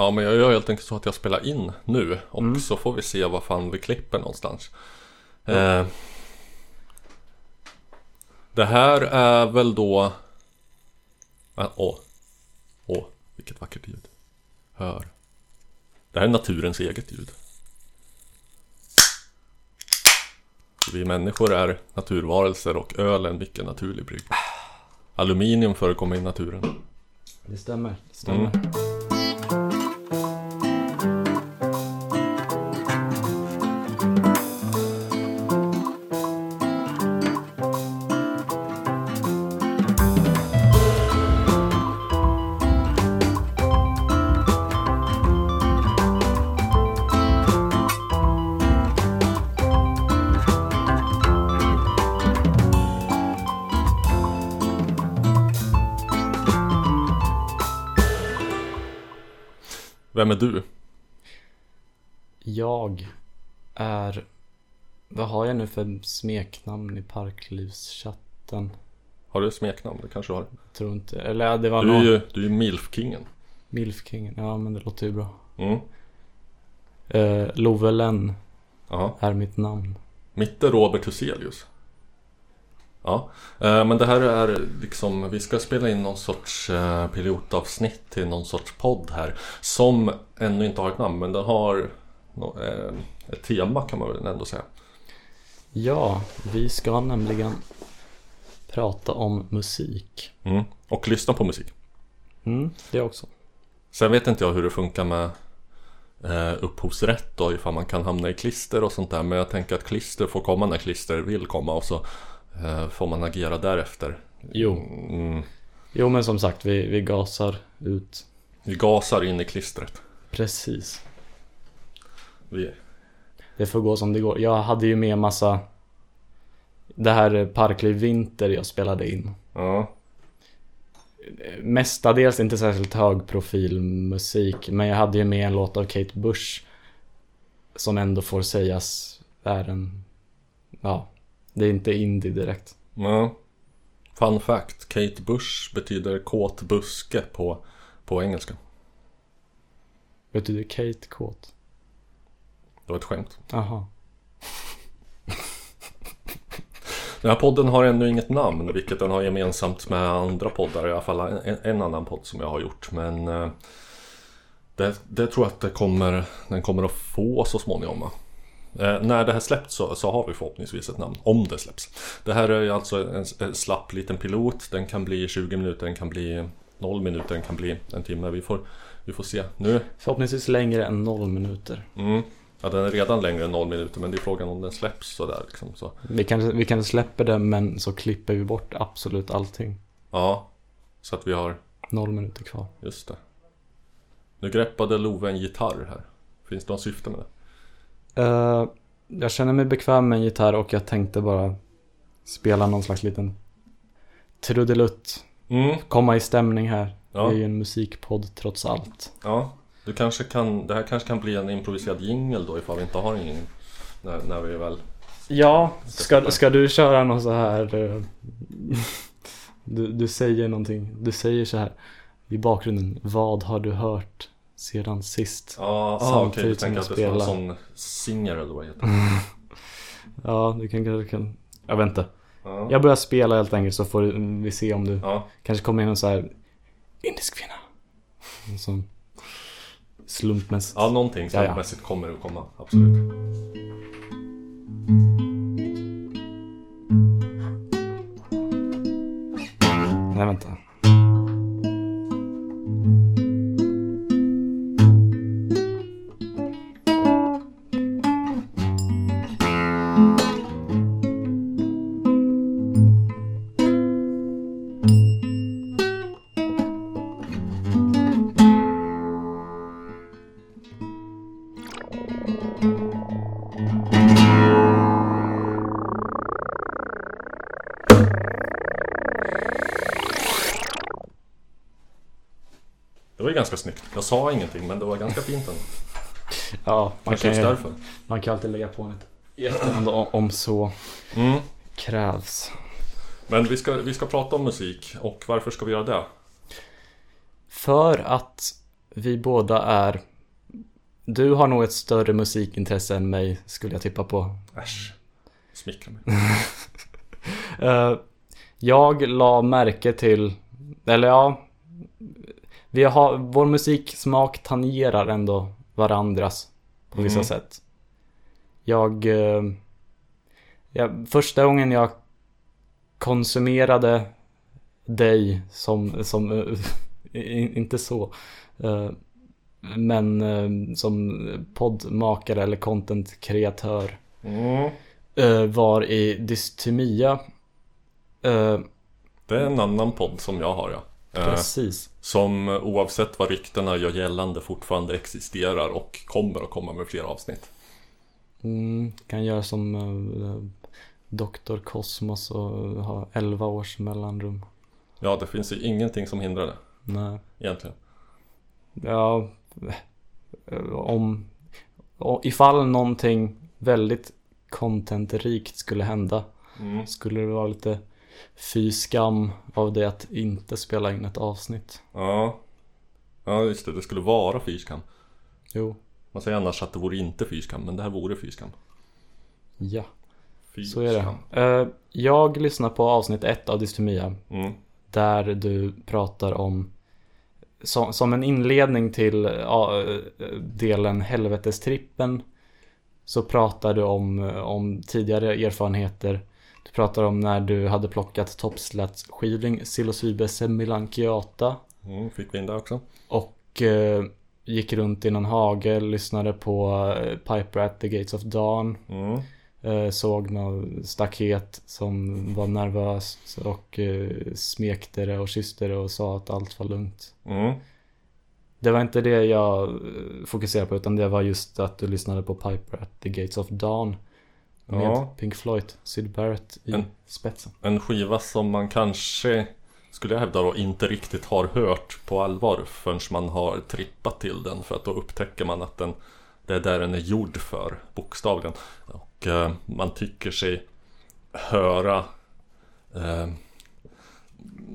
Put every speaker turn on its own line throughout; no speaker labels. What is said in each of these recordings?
Ja, men jag gör helt enkelt så att jag spelar in nu och
Mm.
så får vi se vad fan vi klipper någonstans. Eh, det här är väl då... Ah, Åh, åh, vilket vackert ljud. Hör. Det här är naturens eget ljud. Vi människor är naturvarelser och öl är en mycket naturlig brygd. Aluminium förekommer i naturen.
Det stämmer. Det stämmer.
Vem är du?
Jag är... Vad har jag nu för smeknamn i Parklivschatten?
Har du smeknamn? Det kanske du har?
Tror inte... Eller ja, det var
Du är
någon...
ju, du är ju milfkingen.
Milfkingen. Ja, men det låter ju bra.
Mm.
Uh, Lovelen är mitt namn.
Mitt är Robert Huselius. Ja, eh, men det här är liksom, vi ska spela in någon sorts eh, pilotavsnitt till någon sorts podd här. Som ännu inte har ett namn, men den har eh, ett tema kan man väl ändå säga.
Ja, vi ska nämligen prata om musik.
Mm. Och lyssna på musik.
Mm, det också.
Sen vet inte jag hur det funkar med eh, upphovsrätt och ifall man kan hamna i klister och sånt där. Men jag tänker att klister får komma när klister vill komma och så får man agera därefter.
Jo.
Mm.
Jo, men som sagt, vi, vi gasar ut.
Vi gasar in i klistret.
Precis.
Vi,
Det får gå som det går. Jag hade ju med massa... Det här Parkliv Vinter jag spelade in.
ja,
Mestadels inte särskilt hög profil musik. Men jag hade ju med en låt av Kate Bush. Som ändå får sägas är en... Ja, det är inte indie direkt.
ja. Fun fact. Kate Bush betyder kåt buske på, på engelska.
Betyder Kate kåt?
Det var ett skämt.
Jaha.
Den här podden har ännu inget namn, vilket den har gemensamt med andra poddar. I alla fall en, en annan podd som jag har gjort. Men eh, det, det tror jag att det kommer, den kommer att få så småningom. va? Eh, när det här släpps så, så har vi förhoppningsvis ett namn, om det släpps. Det här är ju alltså en, en slapp liten pilot. Den kan bli 20 minuter, den kan bli 0 minuter, den kan bli en timme. Vi får, vi får se. Nu,
Förhoppningsvis längre än noll minuter.
mm, ja, den är redan längre än 0 minuter, men det är frågan om den släpps sådär. Liksom, så.
Vi kanske, vi kanske släpper det men så klipper vi bort absolut allting.
Ja, så att vi har
Noll minuter kvar.
Just det. Nu greppade Love en gitarr här. Finns det något syfte med det?
Eh, jag känner mig bekväm med en gitarr och jag tänkte bara spela någon slags liten trudelutt.
Mm,
Komma i stämning här.
Ja.
Vi är ju en musikpodd trots allt.
ja. Du kanske kan, det här kanske kan bli en improviserad jingle då ifall vi inte har ingen när, när vi väl...
Ja, ska, ska du köra någon så här... eh, du, du säger någonting. Du säger så här i bakgrunden. Vad har du hört sedan sist?
Ja, ah,
Samtidigt som
tänker
jag
vara en
spelar.
sån singer eller vad heter?
Ja, du kan kanske kan... Jag vet inte.
Ja.
Jag börjar spela helt enkelt så får vi se om du
ja.
kanske kommer in en så här indisk kvinna. Sån slumpmässigt.
ja, någonting
Ja, ja.
slumpmässigt kommer att komma. Absolut. Sa ingenting men det var ganska fint ändå.
Ja, man
Kanske
kan,
därför.
man kan alltid lägga på i efterhand om, om så
Mm.
krävs.
Men vi ska, vi ska prata om musik och varför ska vi göra det?
För att vi båda är... Du har nog ett större musikintresse än mig, skulle jag tippa på.
Äsch. Smickra mig.
Eh, jag la märke till, eller ja, vi har, vår musiksmak tangerar ändå varandras på vissa
Mm.
sätt. Jag, eh, jag, första gången jag konsumerade dig som, som eh, inte så, eh, men som poddmakare eller content-kreatör
Mm.
var i Dystemia.
Det är en annan podd som jag har ja. Eh,
precis.
som oavsett vad ryktena gör gällande fortfarande existerar och kommer att komma med fler avsnitt.
Mm, kan göra som uh, Dr. Cosmos och ha 11 års mellanrum.
Ja, det finns ju ingenting som hindrar det
Nej.
egentligen.
Ja, om, ifall någonting väldigt contentrikt skulle hända
Mm.
skulle det vara lite fy skam av det att inte spela in ett avsnitt.
Ja. ja, just det. Det skulle vara fyrskam.
Jo,
Man säger annars att det vore inte fyrskam, men det här vore fyrskam.
ja,
Fyrskam.
så är det. Eh, jag lyssnar på avsnitt ett av Dystemia
Mm.
Där du pratar om som, som en inledning till delen Helvetestrippen Så pratar du om, om tidigare erfarenheter Du pratar om när du hade plockat toppslätskivling Psilocybe semilanceata
Mm, fick vi in det också?
Och eh, gick runt i någon hage, lyssnade på eh, Piper at the Gates of Dawn
Mm.
Eh, såg något staket som var nervöst och eh, smekte det och kysste det och sa att allt var lugnt.
Mm.
Det var inte det jag eh, fokuserade på utan det var just att du lyssnade på Piper at the Gates of Dawn. Med
Ja.
Pink Floyd, Syd Barrett i
En-
spetsen.
En skiva som man kanske, skulle jag hävda då, inte riktigt har hört på allvar förrän man har trippat till den. För att då upptäcker man att den, det är där den är gjord för, bokstavligen. Och eh, man tycker sig höra eh,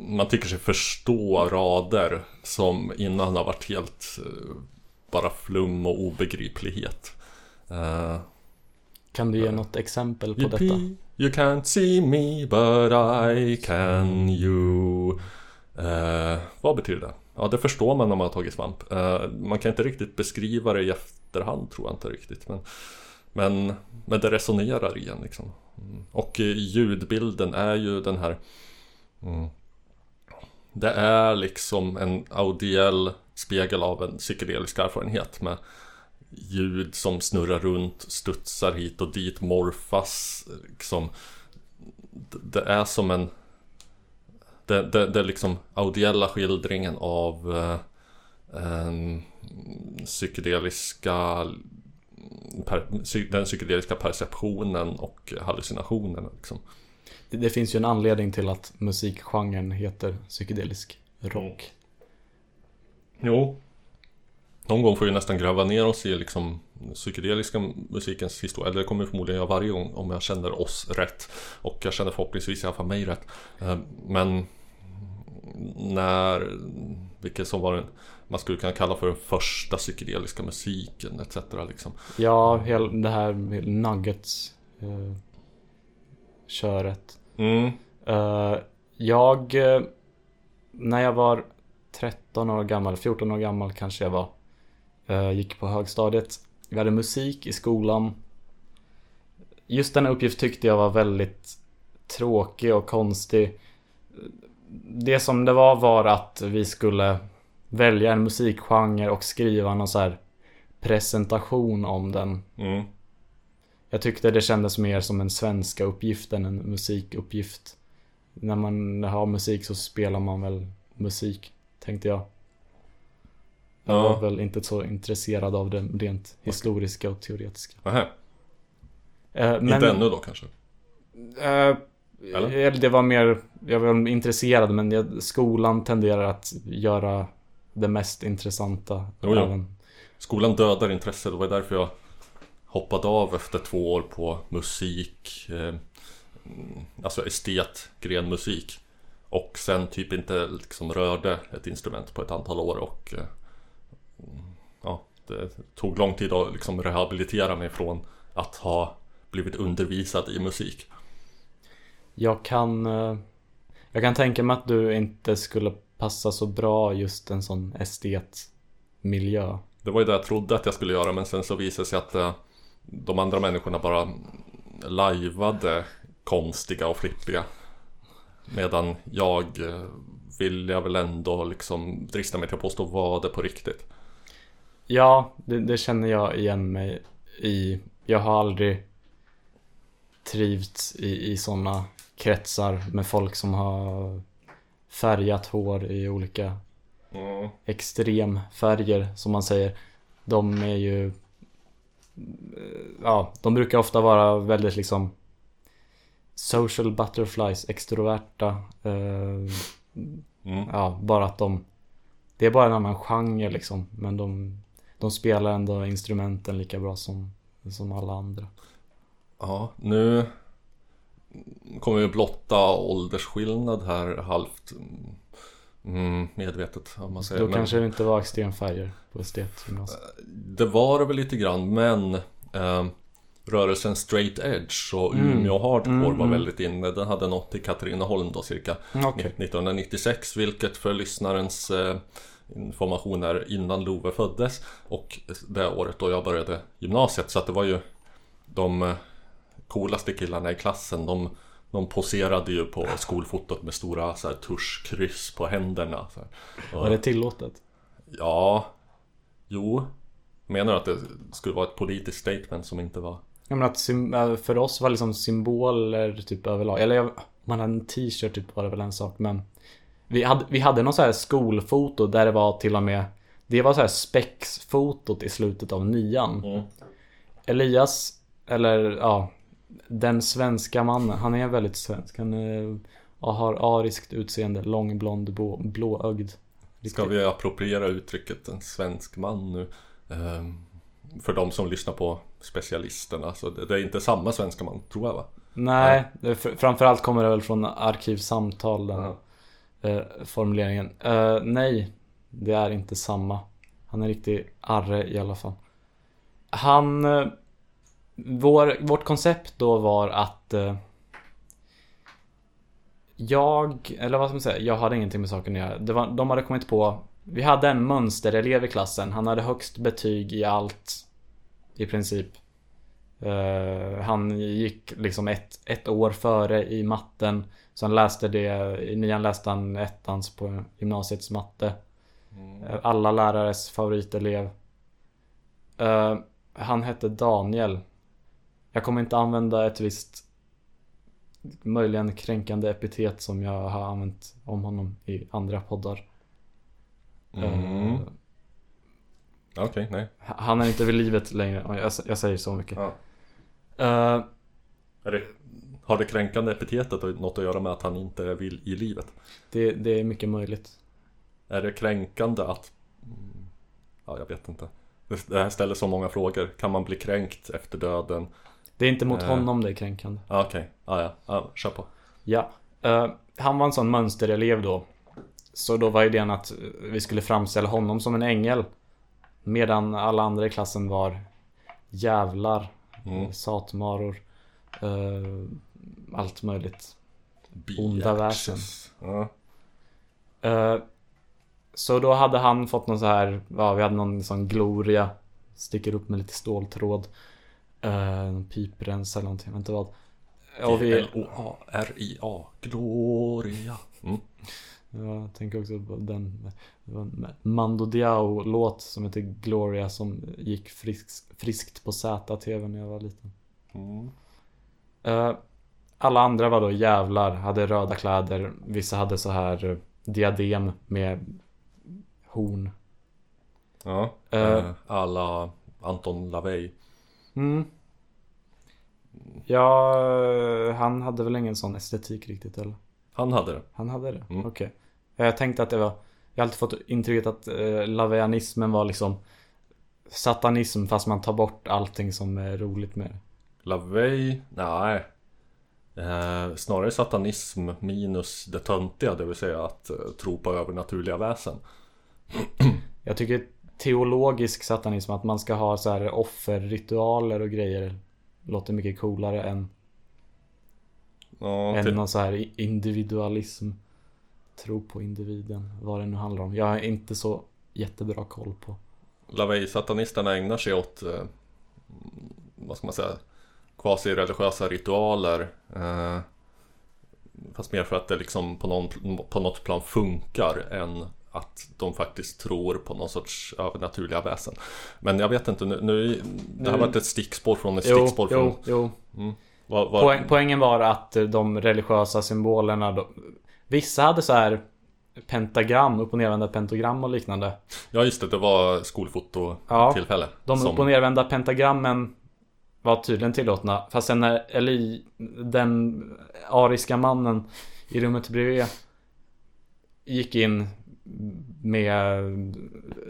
man tycker sig förstå rader som innan har varit helt eh, bara flum och obegriplighet.
Kan du ge något exempel på detta?
Yippee, you can't see me but I can you. Eh, vad betyder det? Ja, det förstår man när man har tagit svamp. Eh, man kan inte riktigt beskriva det i efterhand, tror jag inte riktigt. Men, men, men det resonerar igen liksom. Mm. Och eh, ljudbilden är ju den här... Mm, det är liksom en audiell spegel av en psykedelisk erfarenhet med ljud som snurrar runt, studsar hit och dit, morfas. Liksom, det- är som en... Det, det, det är liksom audiella skildringen av eh, en psykedeliska per, den psykedeliska perceptionen och hallucinationen. Liksom.
Det, det finns ju en anledning till att musikgenren heter psykedelisk rock.
Jo. Någon gång får vi nästan gräva ner oss i liksom psykedeliska musikens historia. Eller det kommer förmodligen jag varje gång om jag känner oss rätt. Och jag känner förhoppningsvis i alla fall mig rätt. Eh, Men när, vilket som var den, man skulle kunna kalla för den första psykedeliska musiken etc. Liksom.
Ja, hel, det här med nuggets eh, köret.
Mm.
Eh, jag, när jag var 13 år gammal, 14 år gammal kanske jag var, gick på högstadiet. Vi hade musik i skolan. Just denna uppgift tyckte jag var väldigt tråkig och konstig. Det som det var var att vi skulle välja en musikgenre och skriva någon så här presentation om den.
Mm.
Jag tyckte det kändes mer som en svenska uppgift än en musikuppgift. När man har musik så spelar man väl musik, tänkte jag. Jag
Ja.
var väl inte så intresserad av det rent historiska och teoretiska.
Nähä.
Eh, men,
Inte ännu då kanske?
eh,
Eller?
eller det var mer, jag var intresserad men jag, skolan tenderar att göra det mest intressanta.
Jo,
även-
Skolan dödar intresse, det var därför jag hoppade av efter två år på musik eh, Alltså estet, gren musik Och sen typ inte liksom rörde ett instrument på ett antal år och eh, Ja, det tog lång tid att liksom rehabilitera mig från att ha blivit undervisad i musik.
Jag kan, eh, jag kan tänka mig att du inte skulle passa så bra just en sån estetmiljö.
Det var ju det jag trodde att jag skulle göra men sen så visade det sig att eh, de andra människorna bara lajvade konstiga och flippiga. Medan jag eh, vill jag väl ändå liksom drista mig till att påstå var det på riktigt.
Ja, det, det känner jag igen mig i. Jag har aldrig trivts i, i sådana kretsar med folk som har färgat hår i olika
Mm.
extremfärger som man säger. De är ju Ja, de brukar ofta vara väldigt liksom Social butterflies, extroverta eh,
Mm.
Ja, bara att de Det är bara en annan genre liksom Men de De spelar ändå instrumenten lika bra som Som alla andra
Ja, nu kommer vi blotta åldersskillnad här halvt mm, medvetet om man säger.
Då
Men
kanske det inte var extremfärger på estetgymnasiet
Det var det väl lite grann men eh, Rörelsen straight edge och
Mm.
Umeå hardcore
Mm,
var
mm.
väldigt inne. Den hade nått i Katrineholm då cirka
Okej
1996 vilket för lyssnarens eh, information är innan Love föddes och det året då jag började gymnasiet så att det var ju de eh, coolaste killarna i klassen de, de poserade ju på skolfotot med stora så här, tuschkryss på händerna så här. Och-
Var det tillåtet?
Ja Jo Menar du att det skulle vara ett politiskt statement som inte var
Jag menar att äh, för oss var liksom symboler typ överlag. Eller om man hade en t-shirt typ var det väl en sak men. Vi hade, vi hade någon så här skolfoto där det var till och med. Det var så här spexfotot i slutet av nian. Elias, eller ja. Den svenska mannen. Han är väldigt svensk. Han är, ja, har ariskt utseende. Lång blond blå, blåögd.
Ska vi appropriera uttrycket en svensk man nu? Ehm, för de som lyssnar på specialisterna så det, är inte samma svenska man tror jag va?
Nej, framförallt kommer det väl från arkivsamtal den
Ja
eh, formuleringen. Eh, nej, det är inte samma. Han är riktig arre i alla fall. Han... Eh, vår, vårt koncept då var att eh, jag, eller vad ska man säga, jag hade ingenting med saken att göra. Det var, de hade kommit på, vi hade en mönsterelev i klassen. Han hade högst betyg i allt. I princip. Eh, han gick liksom ett, ett år före i matten. Han läste det, i nian läste han ettans på gymnasiets matte. Eh, Alla lärares favoritelev. Eh, han hette Daniel. Jag kommer inte använda ett visst möjligen kränkande epitet som jag har använt om honom i andra poddar.
Mm. Okej, nej.
han är inte vid livet längre, jag, jag säger så mycket.
Ja. Är det, har det kränkande epitetet något att göra med att han inte vill i livet?
det, det är mycket möjligt.
Är det kränkande att... Ja, jag vet inte. Det här ställer så många frågor. Kan man bli kränkt efter döden?
Det är inte mot
Eh.
honom det är kränkande.
Okej, ah, ja, ja, kör på.
Ja. Eh, han var en sån mönsterelev då. Så då var idén att vi skulle framställa honom som en ängel. Medan alla andra i klassen var jävlar,
Mm.
satmaror, eh, allt möjligt. Onda väsen.
Ja.
Eh, så då hade han fått någon så här, ja vi hade någon sån gloria. Sticker upp med lite ståltråd. Uh, piprens eller någonting, jag vet inte vad. Och vi,
G-L-O-A-R-I-A Gloria mm.
jag tänker också på den Mando Diao-låt som heter Gloria som gick friskt, friskt på ZTV när jag var liten.
Mm.
Eh, alla andra var då jävlar, hade röda kläder. Vissa hade så här eh, diadem med horn.
Ja,
eh,
alla Anton LaVey
Mm. Ja, han hade väl ingen sån estetik riktigt eller?
Han hade det
Han hade det?
Mm.
Okej. Jag tänkte att det var Jag har alltid fått intrycket att eh, laveanismen var liksom Satanism fast man tar bort allting som är roligt med det.
LaVey, nej eh, Snarare satanism minus det töntiga, det vill säga att eh, tro på övernaturliga väsen
Jag tycker teologisk satanism, att man ska ha så här offerritualer och grejer. Låter mycket coolare än,
Ja,
än
till,
någon så här individualism. Tro på individen, vad det nu handlar om. Jag har inte så jättebra koll på.
Lavey-satanisterna ägnar sig åt, eh, vad ska man säga, quasi-religiösa ritualer. Eh, fast mer för att det liksom på, någon, på något plan funkar än att de faktiskt tror på någon sorts övernaturliga väsen. Men jag vet inte, nu, nu det
Nu-
varit ett stickspår från ett
Jo,
stickspår från...
jo, jo.
Vad, vad,
Poäng, poängen var att de religiösa symbolerna, de, vissa hade så här pentagram, upp och nervända pentagram och liknande.
Ja just det, det var skolfototillfälle.
Ja, De
som-
upp och nervända pentagrammen var tydligen tillåtna. Fast sen när Eli, den ariska mannen i rummet bredvid gick in med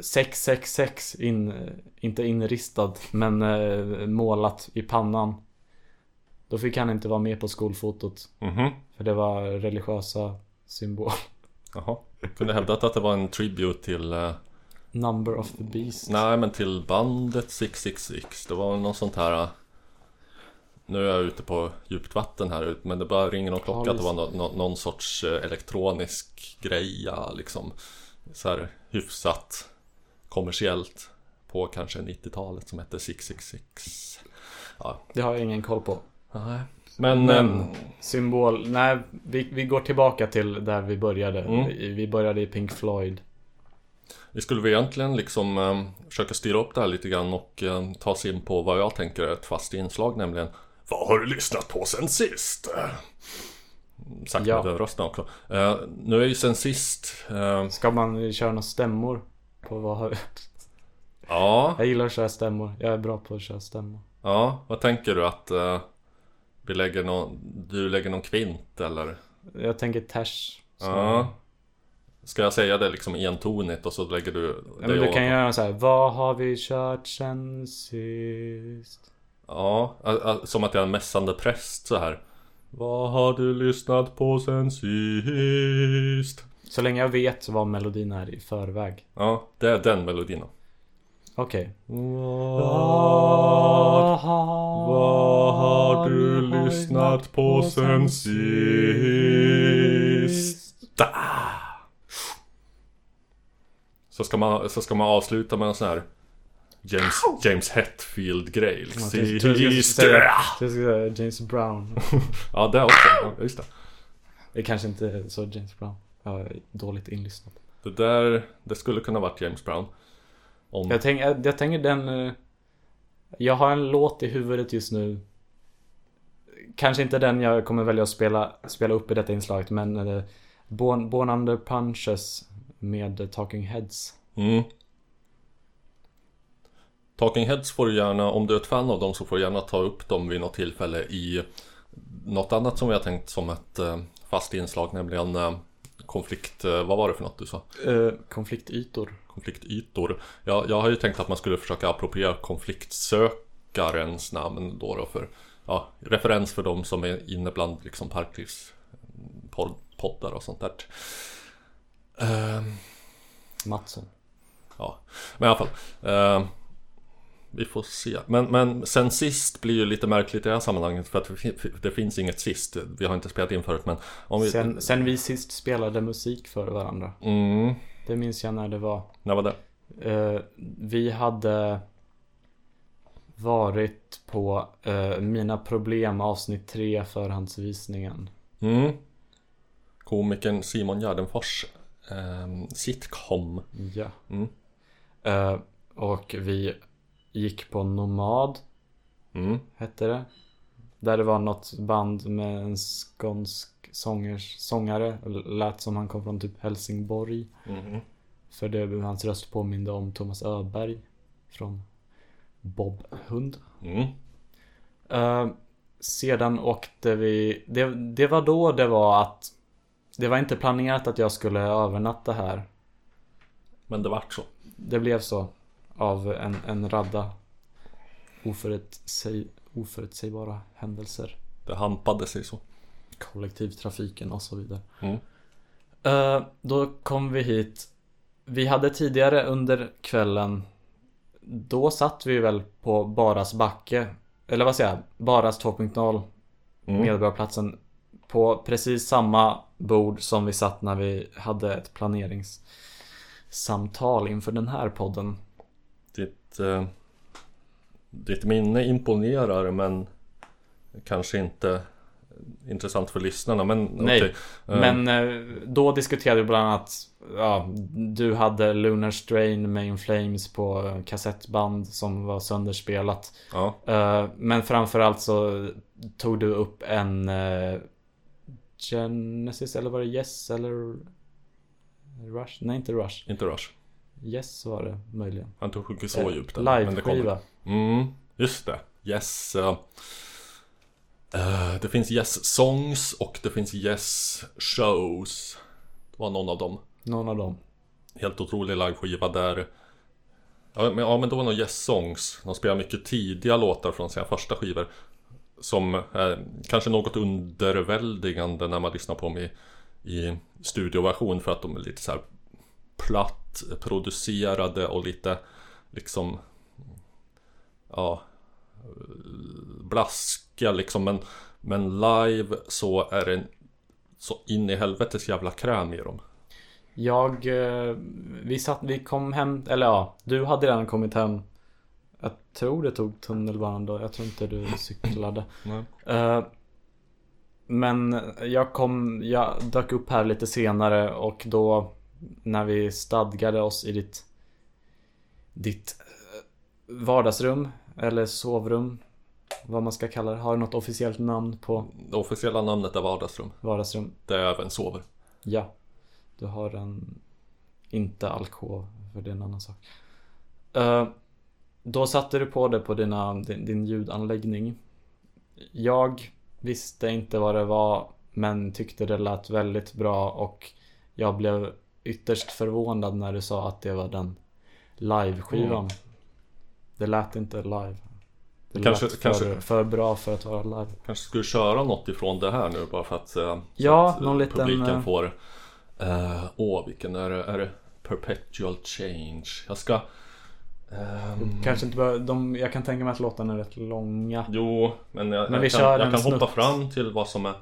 666 in, inte inristad men eh, målat i pannan. Då fick han inte vara med på skolfotot.
Mhm.
För det var religiösa symbol.
Jaha. Kunde hävdat att det var en tribute till eh,
Number of the beast.
Nej men till bandet 666 Det var något sånt här eh, Nu är jag ute på djupt vatten här ut Men det bara ringer någon klocka att det var nå- nå- någon sorts eh, elektronisk greja liksom Så här hyfsat kommersiellt På kanske 90-talet som hette 666 Ja,
Det har jag ingen koll på.
nej Men,
Men-
eh,
Symbol, nej vi, vi går tillbaka till där vi började.
Mm.
Vi, vi började i Pink Floyd.
Vi skulle väl egentligen liksom eh, försöka styra upp det här lite grann och eh, ta oss in på vad jag tänker är ett fast inslag nämligen Vad har du lyssnat på sen sist? Sagt
Ja.
med överrösten också. Eh, nu är ju sen sist eh,
Ska man köra några stämmor? På vad
Ja,
Jag gillar att köra stämmor. Jag är bra på att köra stämmor.
ja, vad tänker du att eh, vi lägger någon, du lägger någon kvint eller?
Jag tänker ters. Så-
Ja. Ska jag säga det liksom entonigt och så lägger du
Ja, men du kan göra så här. Vad har vi kört sen sist?
Ja, som att jag är en mässande präst så här. Vad har du lyssnat på sen sist?
Så länge jag vet vad melodin är i förväg.
Ja, det är den melodin
Okej.
Vad, vad har du lyssnat på sen sist? Så ska man, så ska man avsluta med en sån här James, James Hetfield-grej. Liksom. Sist.
James Brown.
Ja, det också. Ja, just det.
Det kanske inte är så James Brown. Jag är dåligt inlyssnad.
Det där, det skulle kunna varit James Brown. Om,
Jag, tänk, jag, jag tänker den... eh, Jag har en låt i huvudet just nu. Kanske inte den jag kommer välja att spela, spela upp i detta inslaget men eh, Born, Born Under Punches med Talking Heads.
mm. Talking Heads får du gärna, om du är ett fan av dem så får du gärna ta upp dem vid något tillfälle i något annat som vi har tänkt som ett eh, fast inslag, nämligen eh, konflikt, eh, vad var det för något du sa?
Eh, konfliktytor.
Konfliktytor. Jag, jag har ju tänkt att man skulle försöka appropriera konfliktsökarens namn då, då för ja, referens för de som är inne bland liksom Parklivs pod- poddar och sånt där. Ehm,
Mattsson.
Ja, men i alla fall. Eh, vi får se. Men, men sen sist blir ju lite märkligt i det här sammanhanget för att det finns inget sist. Vi har inte spelat in förut men om vi...
Sen, sen vi sist spelade musik för varandra.
Mm,
Det minns jag när det var.
när var det?
Eh, vi hade varit på eh, Mina Problem avsnitt 3 förhandsvisningen.
Mm. Komikern Simon Gärdenfors eh, sitcom.
Ja.
Mm.
Eh, och vi gick på Nomad,
Mm.
hette det. Där det var något band med en skånsk sångers, sångare. Lät som han kom från typ Helsingborg.
Mm.
För det, hans röst påminde om Thomas Öberg. Från Bob Hund.
Mm.
Eh, sedan åkte vi, det, det var då det var att Det var inte planerat att jag skulle övernatta här.
Men det vart så.
Det blev så. Av en, en radda oförutsäg, oförutsägbara händelser.
Det hampade sig så.
Kollektivtrafiken och så vidare.
Mm.
Eh, då kom vi hit vi hade tidigare under kvällen Då satt vi väl på Baras backe Eller vad säger jag? Baras 2.0
Mm.
Medborgarplatsen På precis samma bord som vi satt när vi hade ett planeringssamtal inför den här podden
Ditt, eh, ditt minne imponerar men kanske inte intressant för lyssnarna. Men,
Nej,
okej. Eh,
Men eh, då diskuterade vi bland annat ja, Du hade Lunar Strain med In Flames på kassettband som var sönderspelat
Ja,
Eh, Men framförallt så tog du upp en Genesis eller var det Yes eller Rush? Nej inte Rush
inte Rush.
Yes var det möjligen
Han tog inte så djupt.
Live-skiva
Mm, just det. Yes. eh, eh, det finns Yes Songs och det finns Yes Shows. Det var någon av dem.
Någon av dem
Helt otrolig liveskiva där Ja men, ja, men då var det nog Yes Songs De spelar mycket tidiga låtar från sina första skivor Som är kanske något underväldigande när man lyssnar på dem i, i studioversion För att de är lite så här platt producerade och lite liksom Ja Blaskiga liksom men, men live så är det så in i helvetes jävla kräm i dem.
Jag, eh, vi satt, vi kom hem, eller ja, du hade redan kommit hem. Jag tror det tog tunnelbanan då, jag tror inte du cyklade. Eh, Men jag kom, jag dök upp här lite senare och då När vi stadgade oss i ditt Ditt eh, vardagsrum eller sovrum Vad man ska kalla det, har du något officiellt namn på
Det officiella namnet är vardagsrum.
vardagsrum?
Det är även sover.
Ja. Du har en... Inte alkov, för det är en annan sak. Eh, då satte du på det på dina, din, din ljudanläggning. Jag visste inte vad det var, men tyckte det lät väldigt bra och jag blev ytterst förvånad när du sa att det var den live-skivan.
Mm.
Det lät inte live. Det
Kanske-
lät för,
kanske-
för bra för att vara live.
Kanske skulle köra något ifrån det här nu bara för att, eh,
Ja,
att eh,
någon liten,
publiken
eh,
får eh, Åh, vilken är det? Är det Perpetual Change? Jag ska ehm,
Kanske inte behöver, de, jag kan tänka mig att låtarna är rätt långa.
Jo, men jag,
Men vi
jag kan, jag kan hoppa fram till vad som är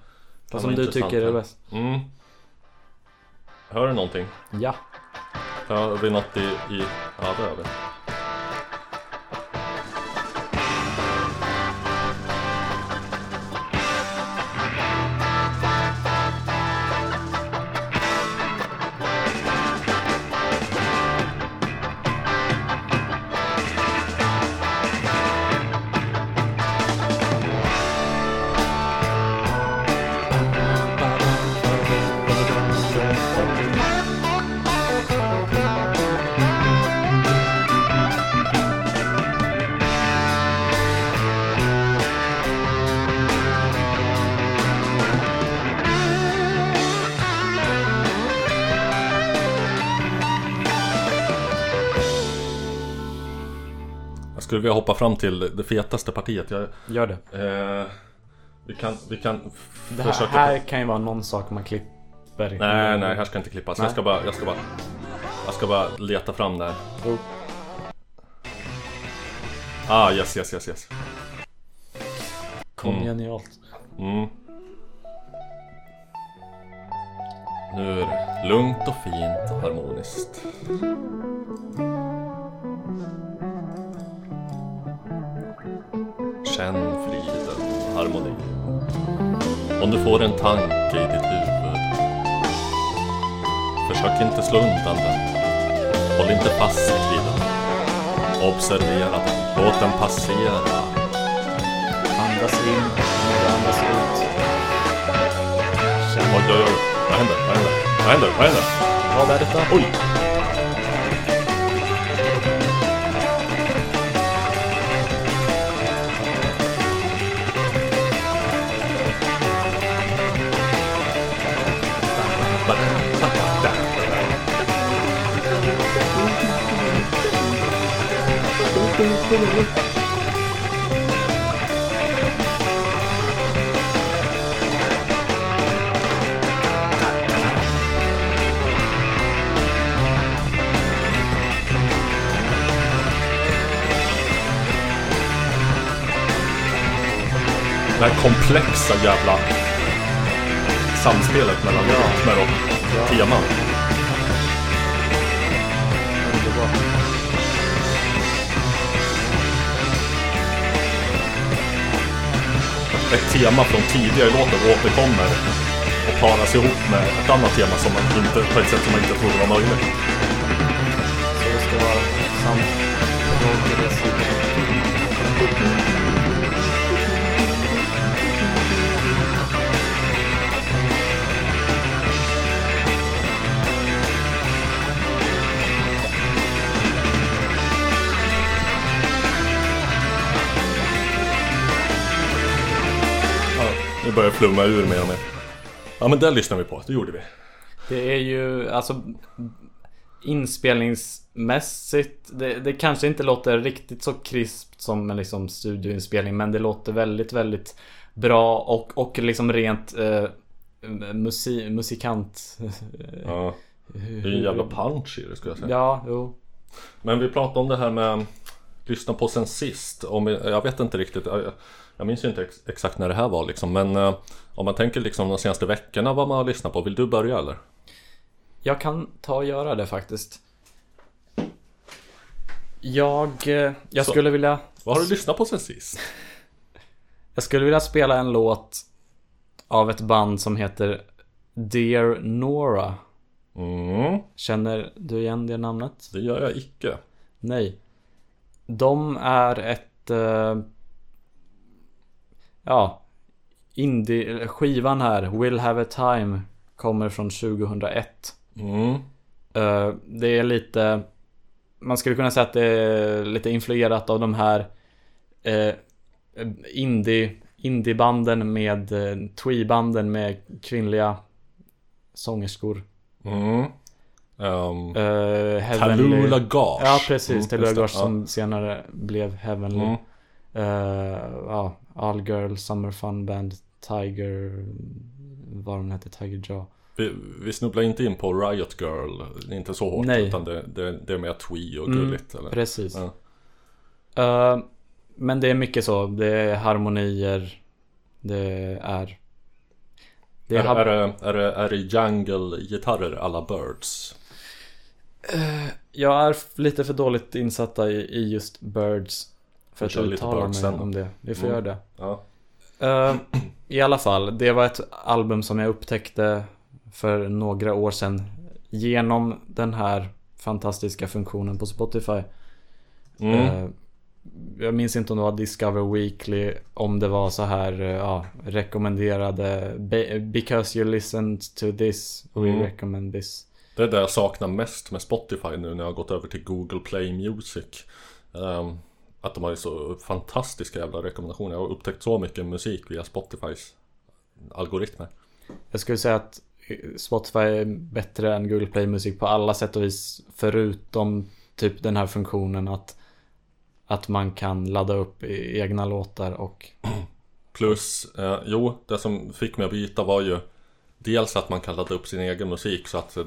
Vad som du tycker är bäst.
Mm. Hör du någonting?
Ja.
Hör vi något i, i... Ja, det hör vi. Jag hoppa fram till det fetaste partiet. Jag,
Gör det.
eh, vi kan, vi kan
Det här,
försöka...
här kan ju vara någon sak man klipper.
Nej, nej, här ska inte klippas.
Nej.
Jag ska bara, jag ska bara... Jag ska bara leta fram här.
Jo.
Ah, yes, yes, yes, yes.
Kom
Mm. Mm. Nu är det lugnt och fint och harmoniskt. Känn friden och harmoni. Om du får en tanke i ditt huvud. Försök inte slå undan den. Håll inte fast vid den. Observera den. Låt den passera.
Andas in andas ut. Känn.
Oj, oj, oj. Vad händer? Vad händer? Vad händer? Vad händer?
Vad är detta?
Oj! Jävla samspelet mellan
Ja.
rytmer och
Ja.
teman. Ett tema från tidigare låtar återkommer och paras ihop med ett annat tema som man inte, på ett sätt som man inte trodde var möjligt.
Så det ska vara sant
börjar flumma ur mer och mer. Ja men det lyssnar vi på, det gjorde vi.
Det är ju alltså inspelningsmässigt. Det, det kanske inte låter riktigt så krispt som en liksom studioinspelning. Men det låter väldigt, väldigt bra och, och liksom rent eh, musi, musikant.
Ja, det är en jävla punch i det skulle jag säga.
Ja, jo.
Men vi pratade om det här med lyssna på sen sist. Om jag vet inte riktigt. Jag, minns ju inte ex, exakt när det här var liksom. Men eh, om man tänker liksom de senaste veckorna vad man har lyssnat på. Vill du börja eller?
Jag kan ta och göra det faktiskt. Jag, eh, jag
Så.
skulle vilja
Vad har du lyssnat på sen sist?
Jag skulle vilja spela en låt av ett band som heter Dear Nora.
Mm,
Känner du igen det namnet?
det gör jag icke.
Nej. De är ett... eh, ja. Indie... Skivan här, Will Have A Time, kommer från 2001.
Mm,
Eh, det är lite... Man skulle kunna säga att det är lite influerat av de här uh, indie, indiebanden med uh, twee-banden med kvinnliga sångerskor.
mm. Um,
Uh,
Tallulah Gage.
Ja precis,
Mm, det,
Gage som senare blev Heavenly.
Mm.
Ja, All Girl, Summer Fun Band, Tiger, vad de heter, Tiger Jaw.
Vi, vi snubblar inte in på Riot Girl. Det är inte så hårt.
Nej.
Utan det, det, det är mer twee och
Mm,
gulligt. eller?
Precis.
Ja.
Eh, men det är mycket så, det är harmonier, det är... Det
Är,
har-
är, det, är, det, är det jungle-gitarrer alla Birds?
Jag är lite för dåligt insatta i, i just Birds för att uttala mig om det. Vi får
Mm.
göra det.
Ja.
Eh, I alla fall, det var ett album som jag upptäckte för några år sedan genom den här fantastiska funktionen på Spotify.
Mm.
Eh, jag minns inte om det var Discover Weekly, om det var så här, eh, ja, rekommenderade "Be- Because you listened to this, we
Mm.
recommend this.
Det är det jag saknar mest med Spotify nu när jag har gått över till Google Play Music. Ehm, att de har ju så fantastiska jävla rekommendationer. Jag har upptäckt så mycket musik via Spotifys algoritmer.
Jag skulle säga att eh, Spotify är bättre än Google Play Music på alla sätt och vis. Förutom typ den här funktionen att, att man kan ladda upp egna låtar och...
Plus, eh, jo, det som fick mig att byta var ju Dels att man kan ladda upp sin egen musik så att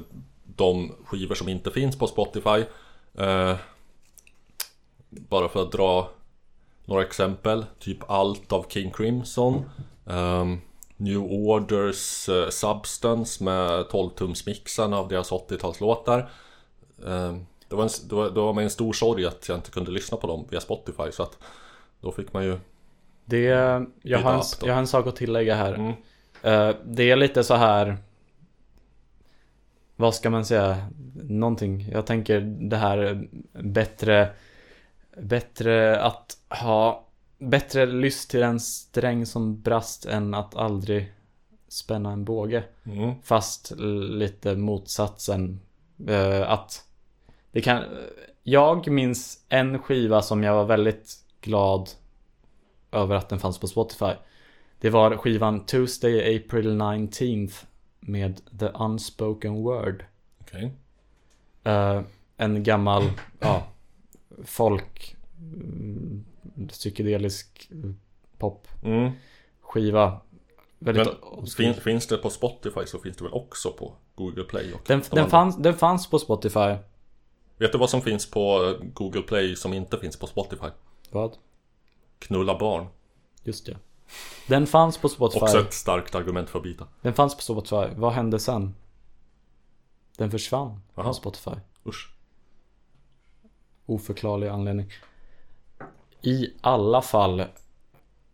de skivor som inte finns på Spotify eh, Bara för att dra några exempel Typ allt av King Crimson ehm, New Orders eh, Substance med 12-tumsmixarna av deras 80-talslåtar Ehm, det, var en, det, var, det var med en stor sorg att jag inte kunde lyssna på dem via Spotify så att Då fick man ju
Det... Jag har, en, jag har en sak att tillägga här.
mm,
Eh, det är lite så här... Vad ska man säga? Någonting. Jag tänker det här eh, bättre... Bättre att ha... Bättre lyss till en sträng som brast än att aldrig spänna en båge.
mm.
Fast lite motsatsen. Eh, att det kan... Jag minns en skiva som jag var väldigt glad över att den fanns på Spotify. Det var skivan Tuesday April 19th med The Unspoken Word.
Okej
Eh, en gammal, ja, folk, mm, psykedelisk popskiva.
Mm.
Väldigt
Men fin, finns det på Spotify så finns det väl också på Google Play? Och
den,
de
den, fanns, den fanns på Spotify.
Vet du vad som finns på Google Play som inte finns på Spotify?
Vad?
Knulla barn.
Just det. Den fanns på Spotify.
Också ett starkt argument för att byta.
Den fanns på Spotify. Vad hände sen? Den försvann
Jaha.
från Spotify.
Usch.
Oförklarlig anledning. I alla fall.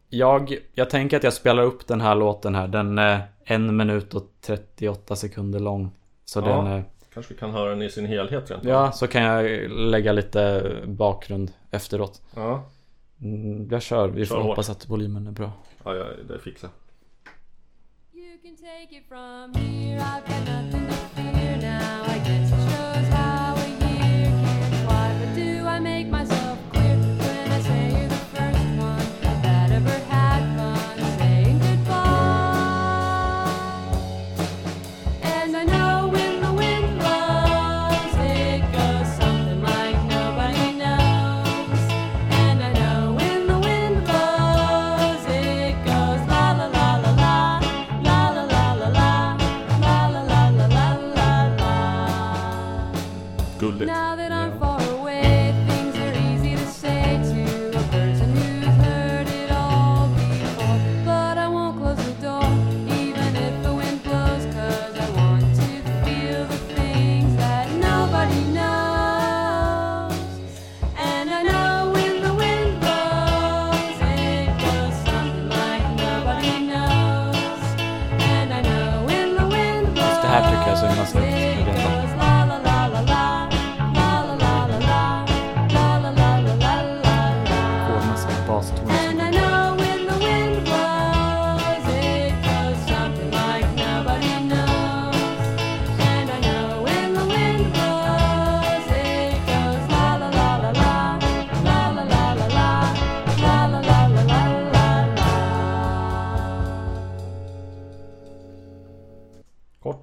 Jag, jag tänker att jag spelar upp den här låten här. Den är en minut och 38 sekunder lång. Så
Ja.
den är...
Kanske vi kan höra den i sin helhet rent.
Ja, så kan jag lägga lite bakgrund efteråt.
Ja,
Mm, jag kör. Vi
Kör
får
hårt.
hoppas att volymen är bra.
ja, ja det fixar jag.
You can take it from here. I've got nothing to fear
Gulligt.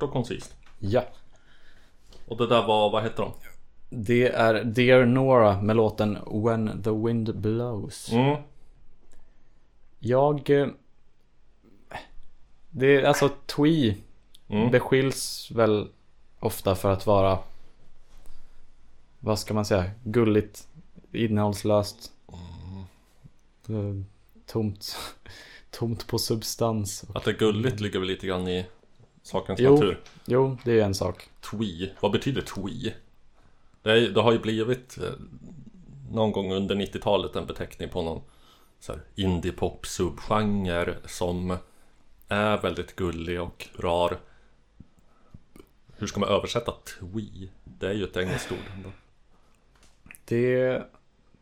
Kort och koncist.
Ja.
Och det där var, vad heter de?
Det är Dear Nora med låten When the Wind Blows.
Mm.
Jag... eh, Det är alltså Twee
Mm.
beskylls väl ofta för att vara vad ska man säga, gulligt, innehållslöst, eh, tomt, tomt på substans.
Att det är gulligt ligger väl lite grann i sakens
Jo.
natur.
Jo, det är en sak.
Twee, vad betyder twee? Det, är, det har ju blivit eh, någon gång under 90-talet en beteckning på någon så här indie-pop subgenre som är väldigt gullig och rar. Hur ska man översätta twee? Det är ju ett engelskt ord. ändå.
Det,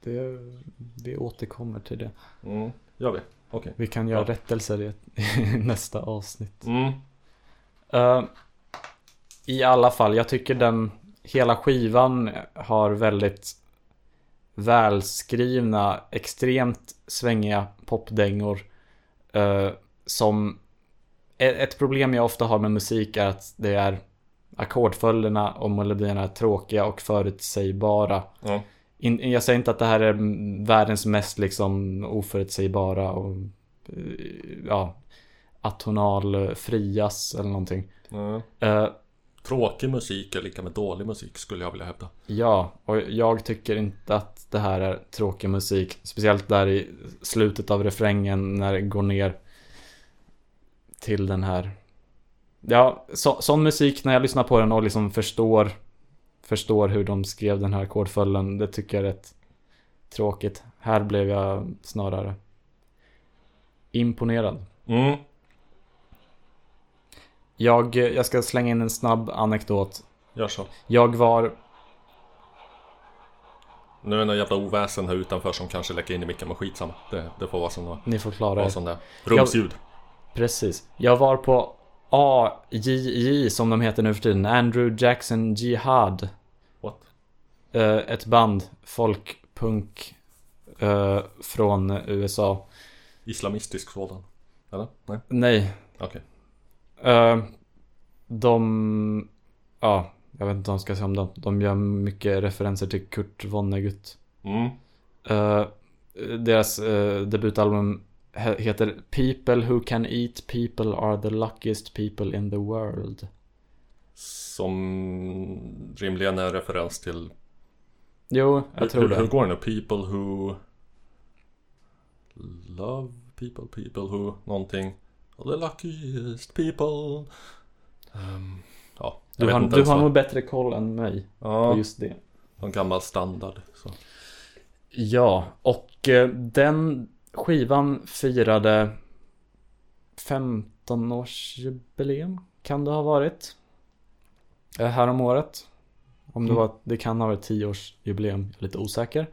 det, vi återkommer till det.
Mm, gör vi. Okej.
Vi kan göra
Ja.
rättelser i, i nästa avsnitt.
Mm,
Eh, I alla fall, jag tycker den hela skivan har väldigt välskrivna, extremt svängiga popdängor. eh, som e- ett problem jag ofta har med musik är att det är ackordföljderna och melodierna är tråkiga och förutsägbara.
ja.
In, jag säger inte att det här är mm, världens mest liksom oförutsägbara och eh, ja, atonal frias eller någonting.
Ja.
Eh,
Tråkig musik är lika med dålig musik skulle jag vilja hävda.
ja, och jag tycker inte att det här är tråkig musik. Speciellt där i slutet av refrängen när det går ner till den här. Ja, så, sån musik när jag lyssnar på den och liksom förstår Förstår hur de skrev den här ackordföljden. Det tycker jag är rätt tråkigt. Här blev jag snarare imponerad.
Mm,
Jag, jag ska slänga in en snabb anekdot.
gör så.
Jag var
Nu är det några jävla oväsen här utanför som kanske läcker in i micken, men skitsamma. Det, det får vara som det
Ni får klara er.
som det. Rumsljud.
Precis. Jag var på AJJ som de heter nu för tiden. Andrew Jackson Jihad.
What?
Eh, ett band. Folkpunk. eh, från USA.
Islamistisk sådan? Eller? Nej?
Nej.
Okej.
Eh, de... Ja, jag vet inte vad jag ska säga om dem. De gör mycket referenser till Kurt Vonnegut.
Mm.
Eh, deras uh, debutalbum he- heter People Who Can Eat People Are the Luckiest People in the World.
Som rimligen är en referens till...
Jo, jag
hur,
tror
hur,
det.
hur går det nu? People who... Love people, people who, någonting. The luckiest people. Ehm, ja,
Du har, du har nog bättre koll än mig
Ja,
på just det.
någon gammal standard. Så.
Ja, och eh, den skivan firade 15-årsjubileum kan det ha varit. Eh, Härom året. Om det
Mm.
var, det kan ha varit 10-årsjubileum, jag är lite osäker.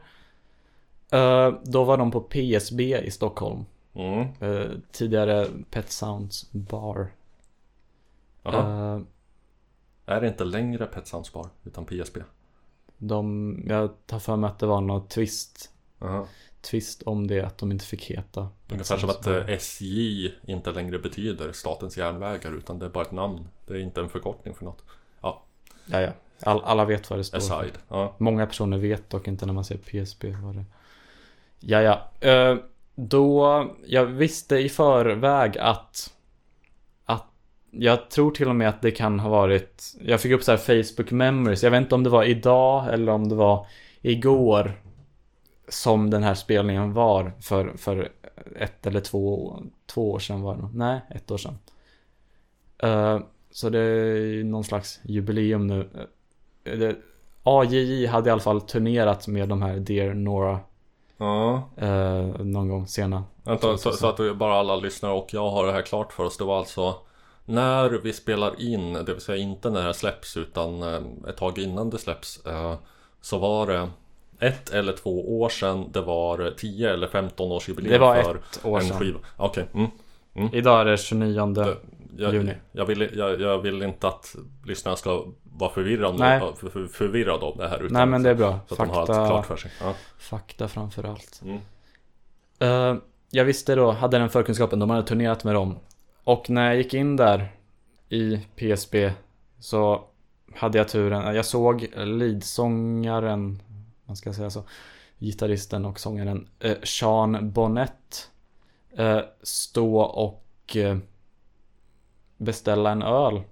Eh, Då var de på PSB i Stockholm.
Mm.
Eh, Tidigare Pet Sounds Bar. Eh,
Är det inte längre Pet Sounds Bar utan PSB?
De, jag tar för mig att det var någon twist
Jaha.
Twist om det att de inte fick heta
Ungefär som att eh, SJ inte längre betyder Statens järnvägar utan det är bara ett namn. Det är inte en förkortning för något.
Ja, ja. All, alla vet vad det står.
Aside. Ja.
Många personer vet dock inte när man ser PSP vad det Ja, ja. Eh, då, jag visste i förväg att att jag tror till och med att det kan ha varit Jag fick upp så här Facebook memories. Jag vet inte om det var idag eller om det var igår Som den här spelningen var för, för ett eller två, två år sedan var det nog. Nej, ett år sedan. Uh, Så det är någon slags jubileum nu. Uh, det, AJJ hade i alla fall turnerat med de här Dear Nora
ja.
eh, någon gång sena.
Vänta, så, så att vi bara alla lyssnar och jag har det här klart för oss. Det var alltså när vi spelar in, det vill säga inte när det släpps utan eh, ett tag innan det släpps. eh, Så var det ett eller två år sedan det var 10 eller 15 års jubileum
Det var
för
ett år
en
sedan.
skiva. Okej. Mm.
Idag är det 29
Jag,
Juni.
jag, vill, jag, jag vill inte att lyssnarna ska vara förvirrade,
Nej.
för, för, förvirrade om det här. Utan
Nej men det är bra.
Så att de har allt
Fakta,
klart för sig. Ja.
fakta framför allt.
Mm.
Eh, jag visste då, hade den förkunskapen, de hade turnerat med dem. Och när jag gick in där i PSB så hade jag turen, jag såg leadsångaren, man ska säga så, gitarristen och sångaren eh, Sean Bonnet eh, stå och eh, beställa en öl.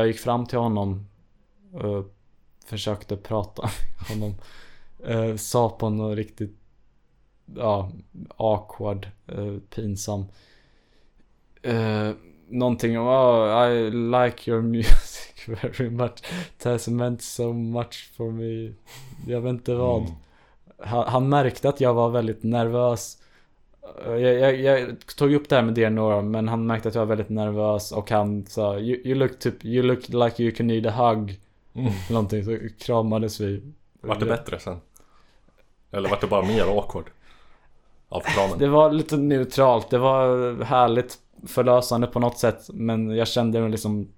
Jag gick fram till honom och försökte prata med honom. Eh, sa på något riktigt ja, awkward, eh, pinsam. Eh, någonting om oh, I like your music very much. It has meant so much for me. Jag vet inte vad.
Mm.
Han, han märkte att jag var väldigt nervös. Eh, Jag, jag, jag tog upp det här med Dear Nora men han märkte att jag var väldigt nervös och han sa you, you look typ, you look like you can need a hug.
Mm.
Någonting så kramades vi.
Vart det bättre sen? Eller vart det bara mer awkward? Av kramen?
Det var lite neutralt, det var härligt förlösande på något sätt Men jag kände mig liksom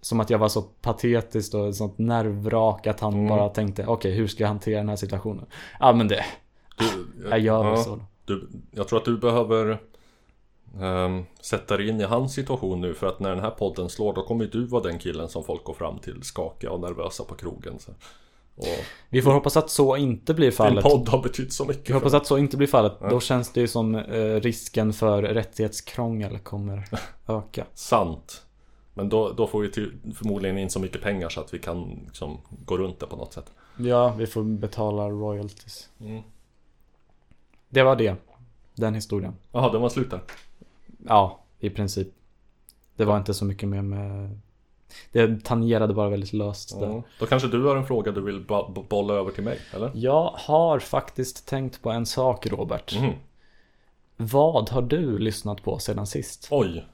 Som att jag var så patetisk och sånt nervvrak att han
Mm.
bara tänkte Okej, hur ska jag hantera den här situationen? Ja men det,
Du,
jag gör väl
ja,
så.
Du, Jag tror att du behöver ehm, Sätta dig in i hans situation nu för att när den här podden slår då kommer du vara den killen som folk går fram till skakiga och nervösa på krogen så. Och
Vi får hoppas att så inte blir
din
fallet
podd har betytt så mycket
Vi hoppas att så inte blir fallet.
Ja.
Då känns det ju som eh, risken för rättighetskrångel kommer öka.
Sant Men då, då får vi till, förmodligen in så mycket pengar så att vi kan liksom, gå runt det på något sätt
Ja, vi får betala royalties.
mm.
Det var det. Den historien.
Jaha, den var slut där
Ja, i princip. Det var inte så mycket mer med... Det tangerade bara väldigt löst där.
Ja. Då kanske du har en fråga du vill bo- bolla över till mig, eller?
Jag har faktiskt tänkt på en sak Robert.
Mhm.
Vad har du lyssnat på sedan sist?
Oj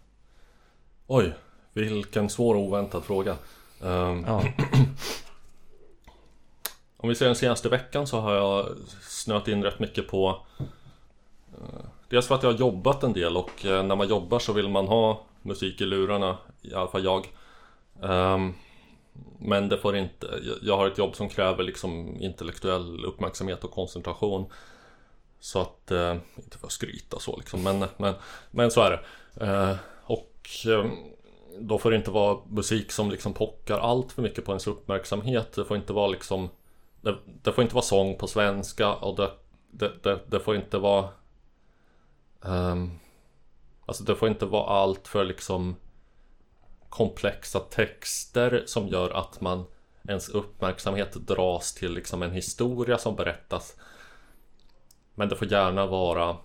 Oj, vilken svår och oväntad fråga Ehm,
Ja,
Om vi ser den senaste veckan så har jag snöat in rätt mycket på eh, Dels för att jag har jobbat en del och eh, när man jobbar så vill man ha musik i lurarna I alla fall jag. Ehm, men det får inte jag- har ett jobb som kräver liksom intellektuell uppmärksamhet och koncentration. Så att, eh, inte för att skryta så liksom men, men, men så är det. Ehm, och ehm, då får det inte vara musik som liksom pockar allt för mycket på ens uppmärksamhet. Det får inte vara liksom det, det får inte vara sång på svenska och det, det, det, får inte vara ehm, Alltså det får inte vara allt för liksom komplexa texter som gör att man ens uppmärksamhet dras till liksom en historia som berättas Men det får gärna vara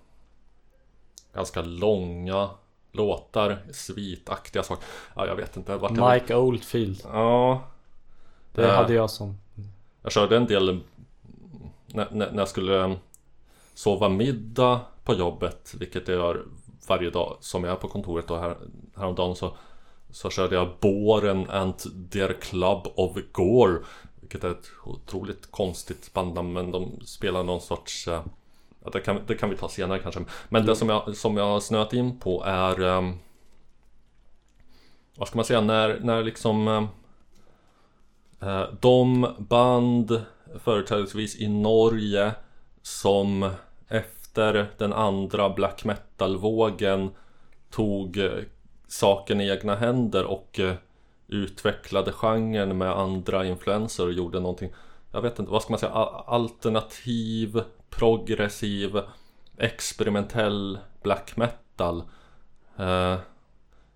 ganska långa låtar, svitaktiga saker. Ja, jag vet inte. Vart jag...
Mike Oldfield.
Ja.
Det
Eh,
hade jag som...
Jag körde en del när, när, när jag skulle sova middag på jobbet, vilket jag gör varje dag som jag är på kontoret och här, häromdagen så, så körde jag Boren and their Club of Gore Vilket är ett otroligt konstigt bandnamn men de spelar någon sorts eh, ja, det, kan, det kan vi ta senare kanske. Men det som jag, som jag har snöat in på är ehm, Vad ska man säga när, när liksom Eh, Eh, de band företrädesvis i Norge som efter den andra black metal-vågen tog eh, saken i egna händer och eh, utvecklade genren med andra influenser och gjorde någonting Jag vet inte, vad ska man säga? Alternativ, progressiv, experimentell black metal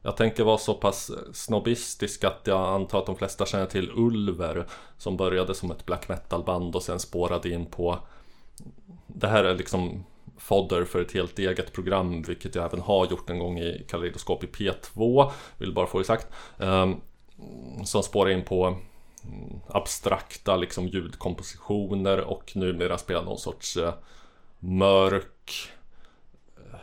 jag tänker vara så pass snobbistisk att jag antar att de flesta känner till Ulver Som började som ett black metal band och sen spårade in på Det här är liksom fodder för ett helt eget program Vilket jag även har gjort en gång i Kaleidoskop i P2 Vill bara få det sagt ehm, Som spårar in på abstrakta liksom ljudkompositioner och numera spelar någon sorts eh, mörk eh,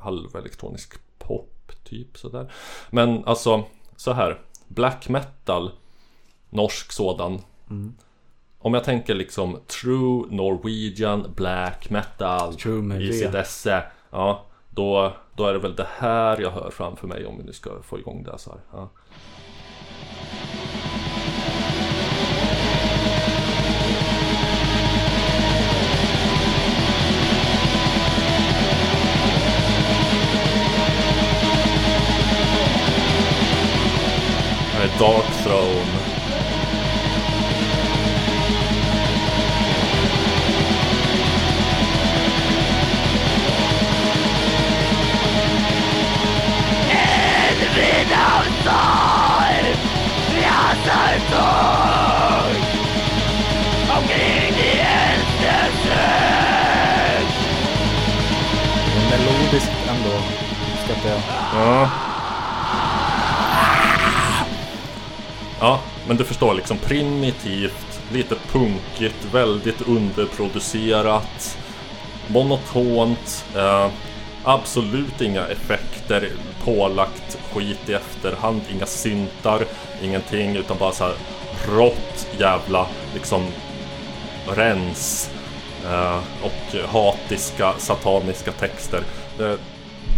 halvelektronisk pop typ sådär. Men alltså så här. Black metal. Norsk sådan. Om jag tänker liksom true Norwegian black metal.
True
I sitt esse. Ja. Då, då är det väl det här jag hör framför mig om vi nu ska få igång det så här. Ja. Det här är Dark Throne.
Det är melodiskt ändå. Uppskattar jag.
Ja. Ja, men du förstår liksom primitivt, lite punkigt, väldigt underproducerat, monotont, eh, absolut inga effekter, pålagt skit i efterhand, inga syntar, ingenting utan bara så här rått jävla liksom rens eh, och hatiska sataniska texter. Det,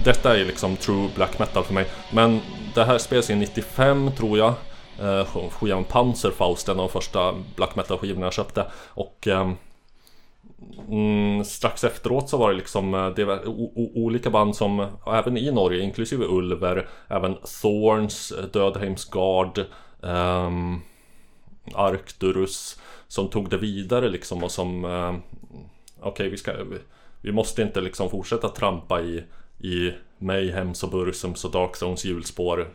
detta är liksom true black metal för mig. Men det här spelas in 95 tror jag. Eh, Skivan Panzerfaust, en av de första black metal skivorna jag köpte. Och ehm, mm, strax efteråt så var det liksom eh, det var olika band som även i Norge, inklusive Ulver, även Thorns, eh, Dödheims Guard, ehm, Arcturus som tog det vidare liksom och som eh, Okej vi ska vi, vi måste inte liksom fortsätta trampa i I Mayhems och Bursums och Darkstones hjulspår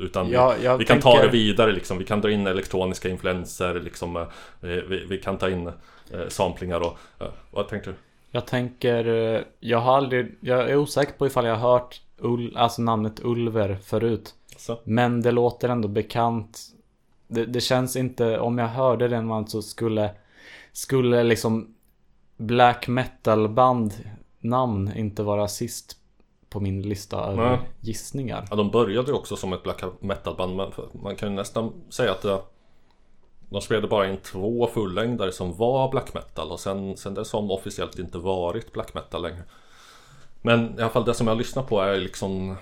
utan
Ja,
vi, vi kan ta det
tänker-
vidare liksom Vi kan dra in elektroniska influenser liksom eh, vi, vi, vi kan ta in eh, samplingar och eh, Vad tänkte du?
Jag tänker, eh, jag har aldrig, jag är osäker på ifall jag har hört Ul, alltså namnet Ulver förut.
Så.
Men det låter ändå bekant. Det, det känns inte, om jag hörde den man så skulle, skulle liksom black metal band namn inte vara sist på min lista över
Nej.
gissningar.
Ja, de började ju också som ett black metal-band men man kan ju nästan säga att det, de spelade bara in två fullängdare som var black metal och sen, sen dess har de officiellt inte varit black metal längre. Men i alla fall det som jag lyssnar på är liksom